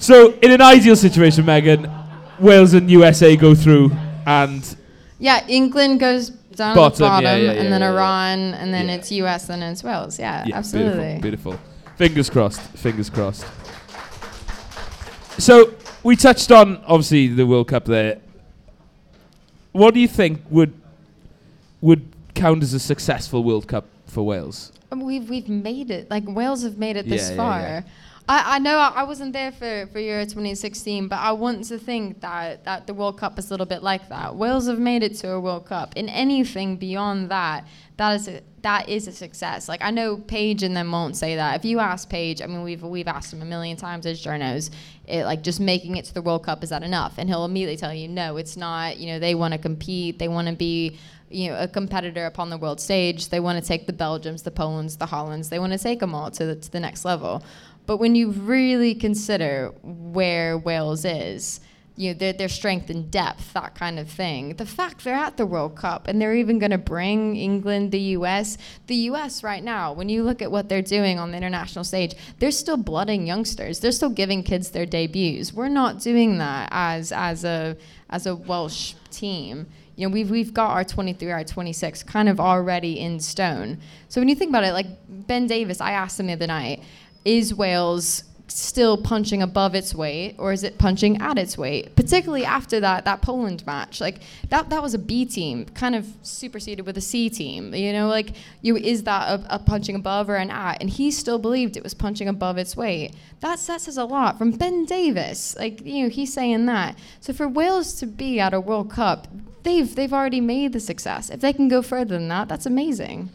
So, in an ideal situation, Megan, Wales and USA go through, and Yeah, England goes down Bottom, at the bottom, yeah, yeah, and yeah, then yeah, yeah. Iran, and then Yeah. it's US, and then it's Wales. Yeah, yeah, absolutely. beautiful, beautiful. Fingers crossed. Fingers crossed. So we touched on obviously the World Cup there. What do you think would would count as a successful World Cup for Wales? Um, We've we've made it. Like Wales have made it this Yeah, yeah, far. I, I know I, wasn't there for, for Euro 2016, but I want to think that, that the World Cup is a little bit like that. Wales have made it to a World Cup. In anything beyond that, that is a, that is a success. Like I know Page and them won't say that. If you ask Page, I mean we've we've asked him a million times as journos, it, like just making it to the World Cup is that enough? And he'll immediately tell you no, it's not. You know they want to compete, they want to be you know a competitor upon the world stage. They want to take the Belgiums, the Polands, the Hollands. They want to take them all to the, to the next level. But when you really consider where Wales is you know, their, their strength and depth, that kind of thing. The fact they're at the World Cup and they're even going to bring England, the US, the US right now, when you look at what they're doing on the international stage, they're still blooding youngsters. They're still giving kids their debuts. We're not doing that as as a as a Welsh team. You know, we've we've got our 23, our 26 kind of already in stone. So when you think about it, like Ben Davies, I asked him the other night, is Wales still punching above its weight or is it punching at its weight? Particularly after that that Poland match. Like that that was a B team kind of superseded with a C team you know? Like you is that a, a punching above or an at? And he still believed it was punching above its weight. That, that says a lot from Ben Davies. like you know he's saying that. So for Wales to be at a World Cup they've they've already made the success. If they can go further than that that's amazing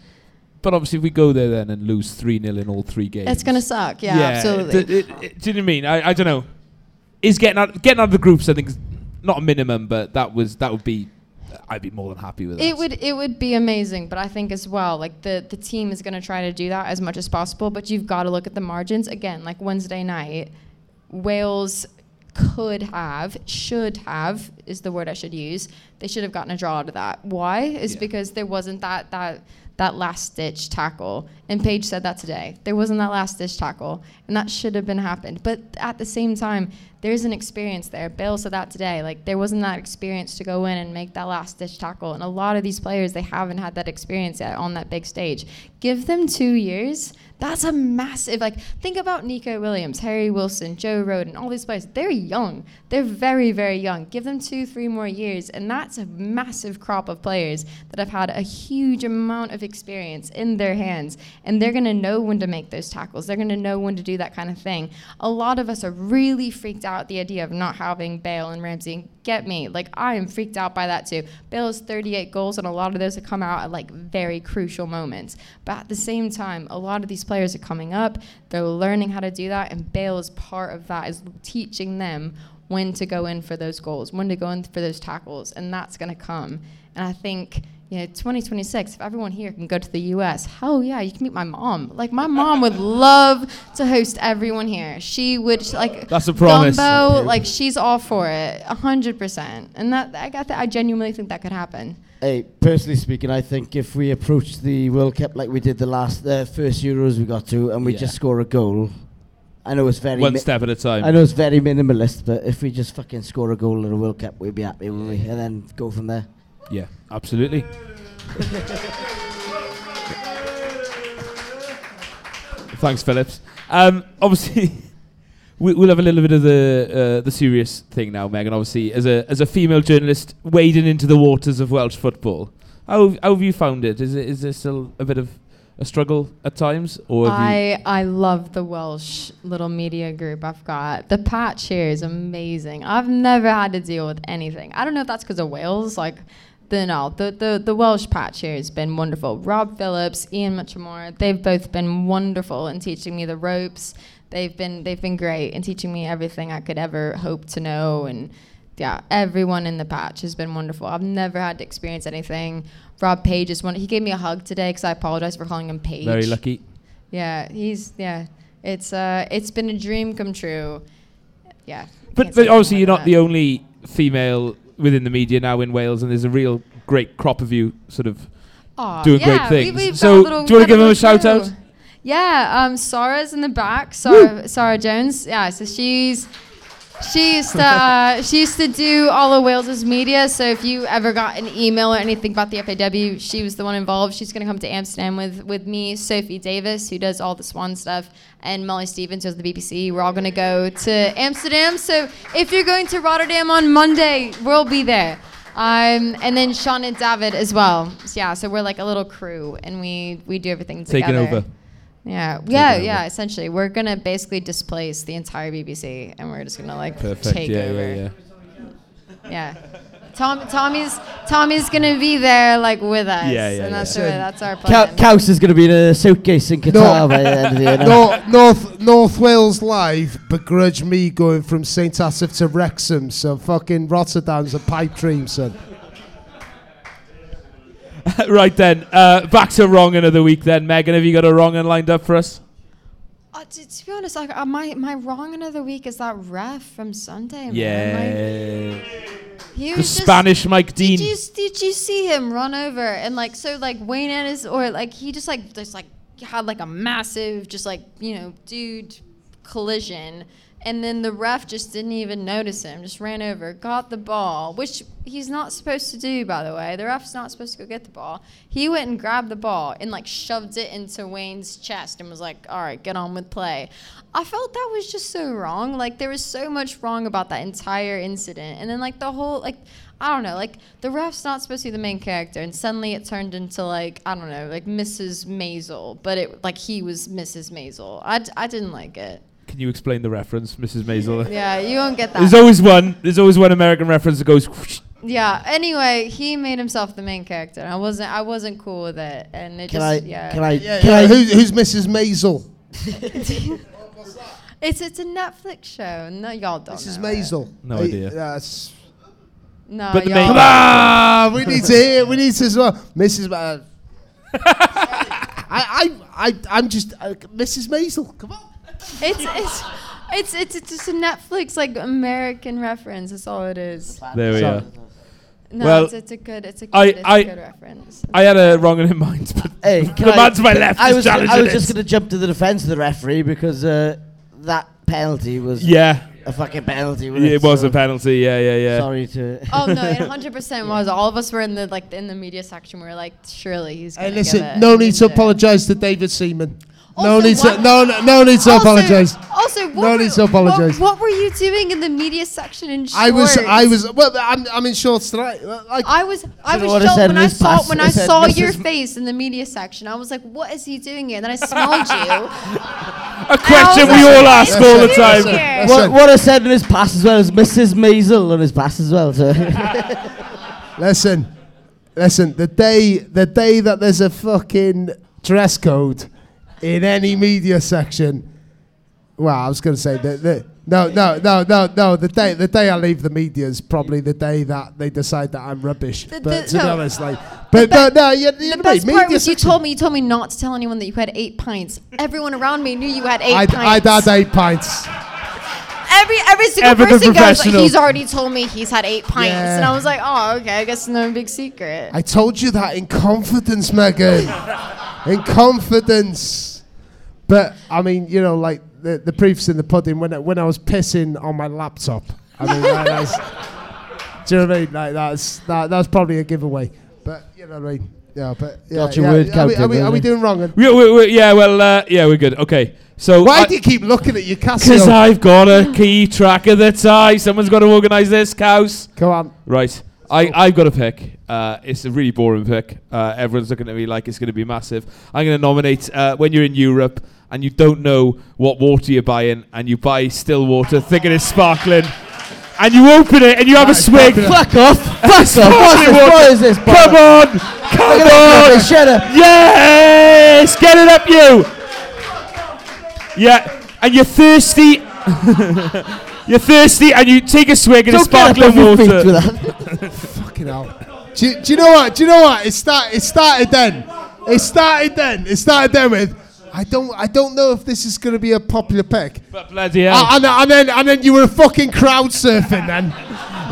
But obviously, if we go there then and lose 3 0 in all three games. it's gonna suck yeah, absolutely d- it- it- do you know what I mean? I, I don't know. Is getting out, getting out of the groups, I think, is not a minimum, but that was that would be. I'd be more than happy with that. It would it would be amazing, but I think as well, like the the team is going to try to do that as much as possible. But you've got to look at the margins again. Like Wednesday night, Wales could have, should have is the word I should use. They should have gotten a draw out of that. Why? Is Yeah. because there wasn't that that that last stitch tackle. And Page said that today. There wasn't that last stitch tackle, and that should have been happened. But at the same time, there's an experience there. Bale said that today. Like there wasn't that experience to go in and make that last ditch tackle. And a lot of these players, they haven't had that experience yet on that big stage. Give them two years. That's a massive like think about Neco Williams, Harry Wilson, Joe Rodon, all these players. They're young. They're very, very young. Give them two, three more years, and that's a massive crop of players that have had a huge amount of experience in their hands. And they're gonna know when to make those tackles. They're gonna know when to do that kind of thing. A lot of us are really freaked out the idea of not having Bale and Ramsey. Get me. Like I am freaked out by that too. Bale has 38 goals, and a lot of those have come out at like very crucial moments. But at the same time, a lot of these players are coming up. They're learning how to do that, and Bale is part of that. Is teaching them when to go in for those goals, when to go in for those tackles, and that's going to come. And I think you know, 2026, if everyone here can go to the US, hell yeah, you can meet my mom. Like, my mom would love to host everyone here. She would, like, That's a promise. Dumbo, like, she's all for it, 100%. And that, I, got that, I genuinely think that could happen. Hey, personally speaking, I think if we approach the World Cup like we did the last, the first Euros we got to, and we Yeah. just score a goal, I know it's very, One mi- step at a time. I know it's very minimalist, but if we just fucking score a goal in a World Cup, we'd be happy, wouldn't we? And then go from there. Yeah, absolutely. Thanks, Phillips. Um, obviously, we, we'll have a little bit of the uh, the serious thing now, Megan. Obviously, as a as a female journalist wading into the waters of Welsh football, how how have you found it? Is it is there still a bit of a struggle at times, or I I love the Welsh little media group I've got. The patch here is amazing. I've never had to deal with anything. I don't know if that's because of Wales. Like, the no, the, the the Welsh patch here has been wonderful. Rob Phillips, Ian Mitchelmore, they've both been wonderful in teaching me the ropes. They've been they've been great in teaching me everything I could ever hope to know and. Yeah, everyone in the patch has been wonderful. I've never had to experience anything. Rob Page is one. He gave me a hug today because I apologized for calling him Page. very lucky? Yeah, he's yeah. It's uh, it's been a dream come true. Yeah. But, but obviously, you're not than the only female within the media now in Wales, and there's a real great crop of you sort of that. Aw, doing yeah, great things. we've So, got a little- do you wanna we've give them a shout out? Yeah, um, Sarah's in the back. Sarah, Sarah Jones. Yeah, so she's she used to uh, she used to do all of Wales's media. So if you ever got an email or anything about the FAW, she was the one involved. She's gonna come to Amsterdam with with me, Sophie Davis, who does all the Swan stuff, and Molly Stevens, who does the BBC. We're all gonna go to Amsterdam. So if you're going to Rotterdam on Monday, we'll be there. Um, and then Sean and David as well. So yeah, so we're like a little crew, and we we do everything together. taking over. Yeah, yeah, yeah. Essentially, we're gonna basically displace the entire BBC, and we're just gonna like Perfect. take yeah, over. yeah, yeah. Yeah. Tom, Tommy's Tommy's gonna be there like with us. Yeah, yeah, And that's yeah. the that's our plan. Ka- Kaus is going to be in a suitcase in Qatar by the end of the year. now. North, North North Wales Live begrudge me going from St Asaph to Wrexham, so fucking Rotterdam's a pipe dream, son. right then, uh, back to wrong of the week then. Megan, have you got a wrong and lined up for us? Uh, to, to be honest, like, uh, my my wrong another week is that ref from Sunday. Yeah. Like, The Spanish Mike Dean. Did you did you see him run over and like so like Wayne Ennis or like he just like just like had like a massive just like you know dude collision and then the ref just didn't even notice him just ran over got the ball which he's not supposed to do by the way the ref's not supposed to go get the ball he went and grabbed the ball and like shoved it into Wayne's chest and was like all right get on with play I felt that was just so wrong like there was so much wrong about that entire incident and then like the whole like I don't know, like the ref's not supposed to be the main character, and suddenly it turned into like I don't know, like Mrs. Maisel, but it like he was Mrs. Maisel. I didn't like it. Can you explain the reference, Mrs. Maisel? Yeah, you won't get that. There's always one. There's always one American reference that goes. Yeah. Anyway, he made himself the main character. I wasn't I wasn't cool with it, and it Can just I? yeah. Can I? Yeah, can yeah. I? Who, who's Mrs. Maisel? It's it's a Netflix show. No, y'all don't. Mrs. know it. Maisel. No Hey, idea. That's. No, But the y'all main- Come on, we need to hear. We need to as well, Mrs. Ma- I, I, I, I'm just uh, Mrs. Maisel. Come on. It's it's. It's, it's it's just a Netflix like American reference. That's all it is. There we Sorry. are. No, Well, it's, it's a good it's a good, I- it's a I- good reference. I had a wrong in my mind, but Hey, the can I- man to my left I is was, I challenging was just going to jump to the defence of the referee because uh, that penalty was Yeah, a fucking penalty. wasn't it was So a penalty. Yeah, yeah, yeah. Sorry to. Oh no, it 100% was. All of us were in the like in the media section. We were like, surely he's. Hey, Gonna listen. give it. No need to apologise to David Seaman. No need to. what- No, no, no need to Also- apologise. Also, what No were, need to apologise. What, what were you doing in the media section in shorts? I was. I was. Well, I'm. I'm in shorts tonight. Like. I was. I was shocked when I saw pass? when I I saw your face in the media section. I was like, "What is he doing here?" And then I smelled you. A question we like, all ask all the time. doing? What, what I said in his pass as well is Mrs. Maisel on his pass as well. So Listen, listen. The day, the day that there's a fucking dress code in any media section. Well, I was going to say that. The, no, no, no, no, no. The day, the day I leave the media is probably the day that they decide that I'm rubbish. The- but the- to be honest, like, but no, no, you, you The know, best media part was you told me you told me not to tell anyone that you had eight pints. Everyone around me knew you had 8 I'd, pints. I'd had eight pints. every every single Ever person goes, like, he's already told me he's had eight pints, Yeah. and I was like, oh, okay, I guess it's no big secret. I told you that in confidence, Megan. in confidence. But I mean, you know, like the, the proof's in the pudding. When I, when I was pissing on my laptop, I mean, that, that's. Do you know what I mean? Like that's that, that's probably a giveaway. But you know what I mean? Yeah, but yeah, Got your yeah, word are, we, are, we, are we doing wrong? And We, we, we, yeah, well, uh, yeah, we're good. Okay, so why do you keep looking at your Because I've got a key track of the tie. Someone's got to organise this, cows. Come on. Right. I, I've got a pick. Uh, it's a really boring pick. Uh, everyone's looking at me like it's going to be massive. I'm going to nominate uh, when you're in Europe and you don't know what water you're buying and you buy still water thinking it's sparkling and you open it and you have a swig. fuck off! Fuck off! Sparkling What's this? What is? Come on! Come on! Shut up! Yes! Get it up, you! Yeah, and you're thirsty. you're thirsty, and you take a swig of the Don't get up sparkling your feet water. with that. Fucking hell. Do you, do you know what? Do you know what? It start. It started then. It started then. It started then with. I don't. I don't know if this is going to be a popular pick. But bloody hell. Uh, and, and then and then you were fucking crowd surfing then.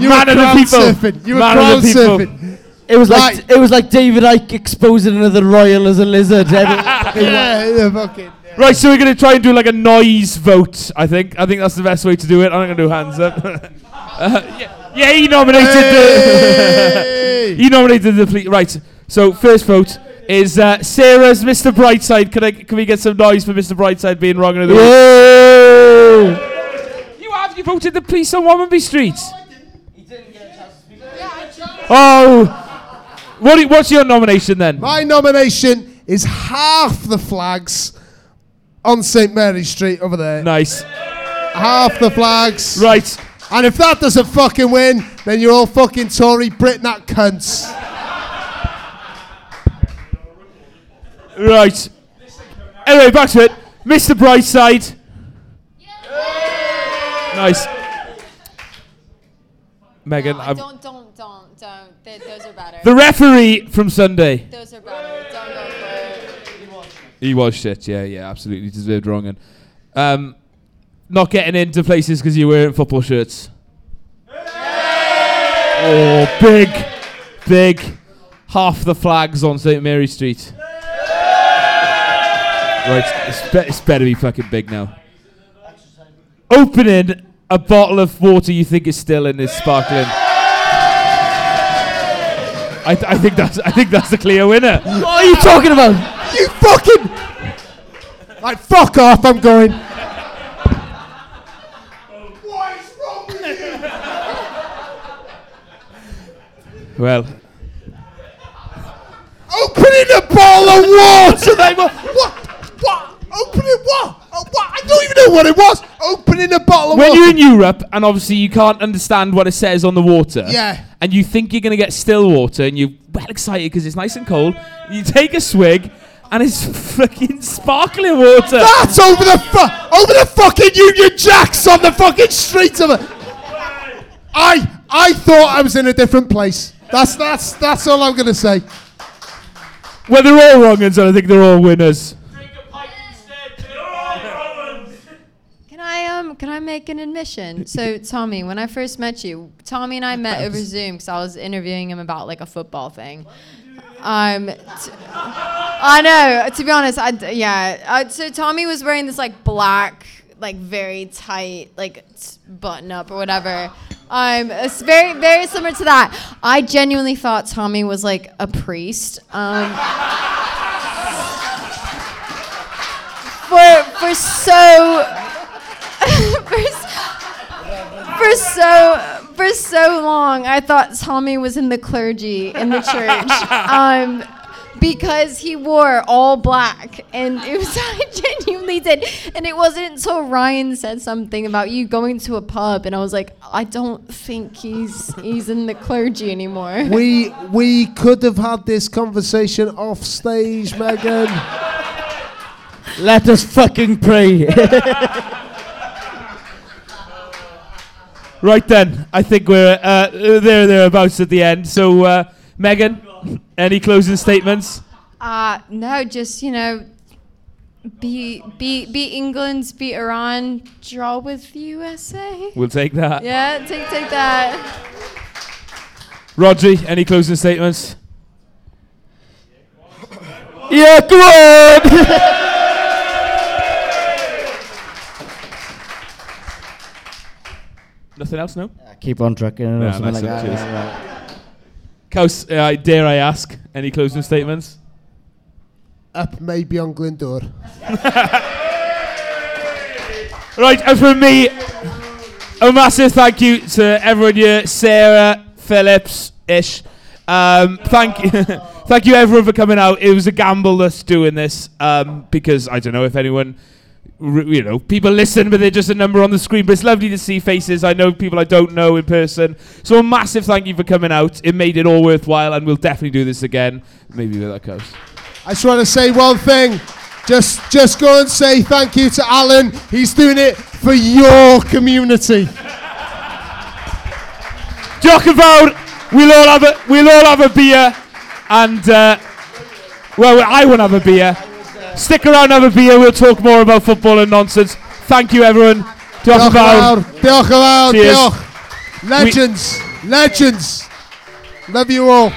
You Man were of the crowd people. surfing. You were Man of crowd the surfing. It was like Right. it was like David Icke exposing another royal as a lizard. Yeah, yeah, fucking. Right, so we're gonna try and do like a noise vote. I think. I think that's the best way to do it. I'm not gonna do hands up. uh, yeah, yeah, he nominated Hey! the. he nominated the. Ple- right. So first vote is uh, Sarah's Mr. Brightside. Can I? Can we get some noise for Mr. Brightside being wrong in the week? You have. You voted the police on Womanby Street. Oh. What? i- What's your nomination then? My nomination is half the flags on St Mary Street over there. Nice. Half the flags. Right. And if that doesn't fucking win, then you're all fucking Tory Britnat cunts. Right. Anyway, back to it. Mr. Brightside. Nice. Megan, No, I've- don't, don't, don't, don't. Th- those are better. the referee from Sunday. those are better. Don't go for it. He was shit. Yeah, yeah, absolutely deserved wrong. And um, not getting into places because you're wearing football shirts. Oh, big, big. Half the flags on St Mary Street. Right, it's, be- it's better be fucking big now. Opening a bottle of water you think is still in is sparkling. I, th- I think that's I think that's the clear winner. What are you talking about? You fucking. Like, fuck off, I'm going. What is wrong with you? Well, Opening a bottle of water! they were. What? What? Opening what? Oh, what? I don't even know what it was. Opening a bottle of when water. you're in Europe and obviously you can't understand what it says on the water, Yeah. and you think you're going to get still water, and you're well excited because it's nice and cold, you take a swig, and it's fucking sparkling water. That's over the fu- over the fucking Union Jacks on the fucking streets of it. I I thought I was in a different place. That's that's that's all I'm gonna say. well, they're all wrong, and so I think they're all winners. Can I um can I make an admission? So Tommy, when I first met you, Tommy and I met over Zoom because I was interviewing him about like a football thing. Um, t- I know. To be honest, I d- yeah. Uh, so Tommy was wearing this like black, like very tight, like t- button up or whatever. Um, it's very very similar to that. I genuinely thought Tommy was like a priest. Um. For, for so for, for so for so long, I thought Tommy was in the clergy in the church, um, because he wore all black, and it was I genuinely did, and it wasn't until Ryan said something about you going to a pub, and I was like, I don't think he's he's in the clergy anymore. We we could have had this conversation off stage, Megan. Let us fucking pray. Right then, I think we're uh, there thereabouts at the end. So, uh, Megan, any closing statements? Uh, no, just you know, beat beat beat England, beat Iran, draw with USA. We'll take that. Yeah, take take that. Rodri, any closing statements? yeah, come on. Nothing else, no? Keep on trucking or something nice like that. Uh, dare I ask, any closing statements? Up maybe on Glyndŵr. Right, and from me, a massive thank you to everyone here, Sarah, Phillips, ish. Um, thank you, thank you everyone for coming out. It was a gamble us doing this um, because I don't know if anyone, you know, people listen, but they're just a number on the screen. But it's lovely to see faces. I know people I don't know in person. So a massive thank you for coming out. It made it all worthwhile, and we'll definitely do this again. Maybe with that coast. I just want to say one thing. Just just go and say thank you to Alan. He's doing it for your community. Jock Vowd, we'll all have a we'll all have a beer, and uh, well, I won't have a beer. Stick around, have a beer. We'll talk more about football and nonsense. Thank you, everyone. Diolch yn fawr. Diolch yn fawr. Diolch. Legends. Legends. Love you all.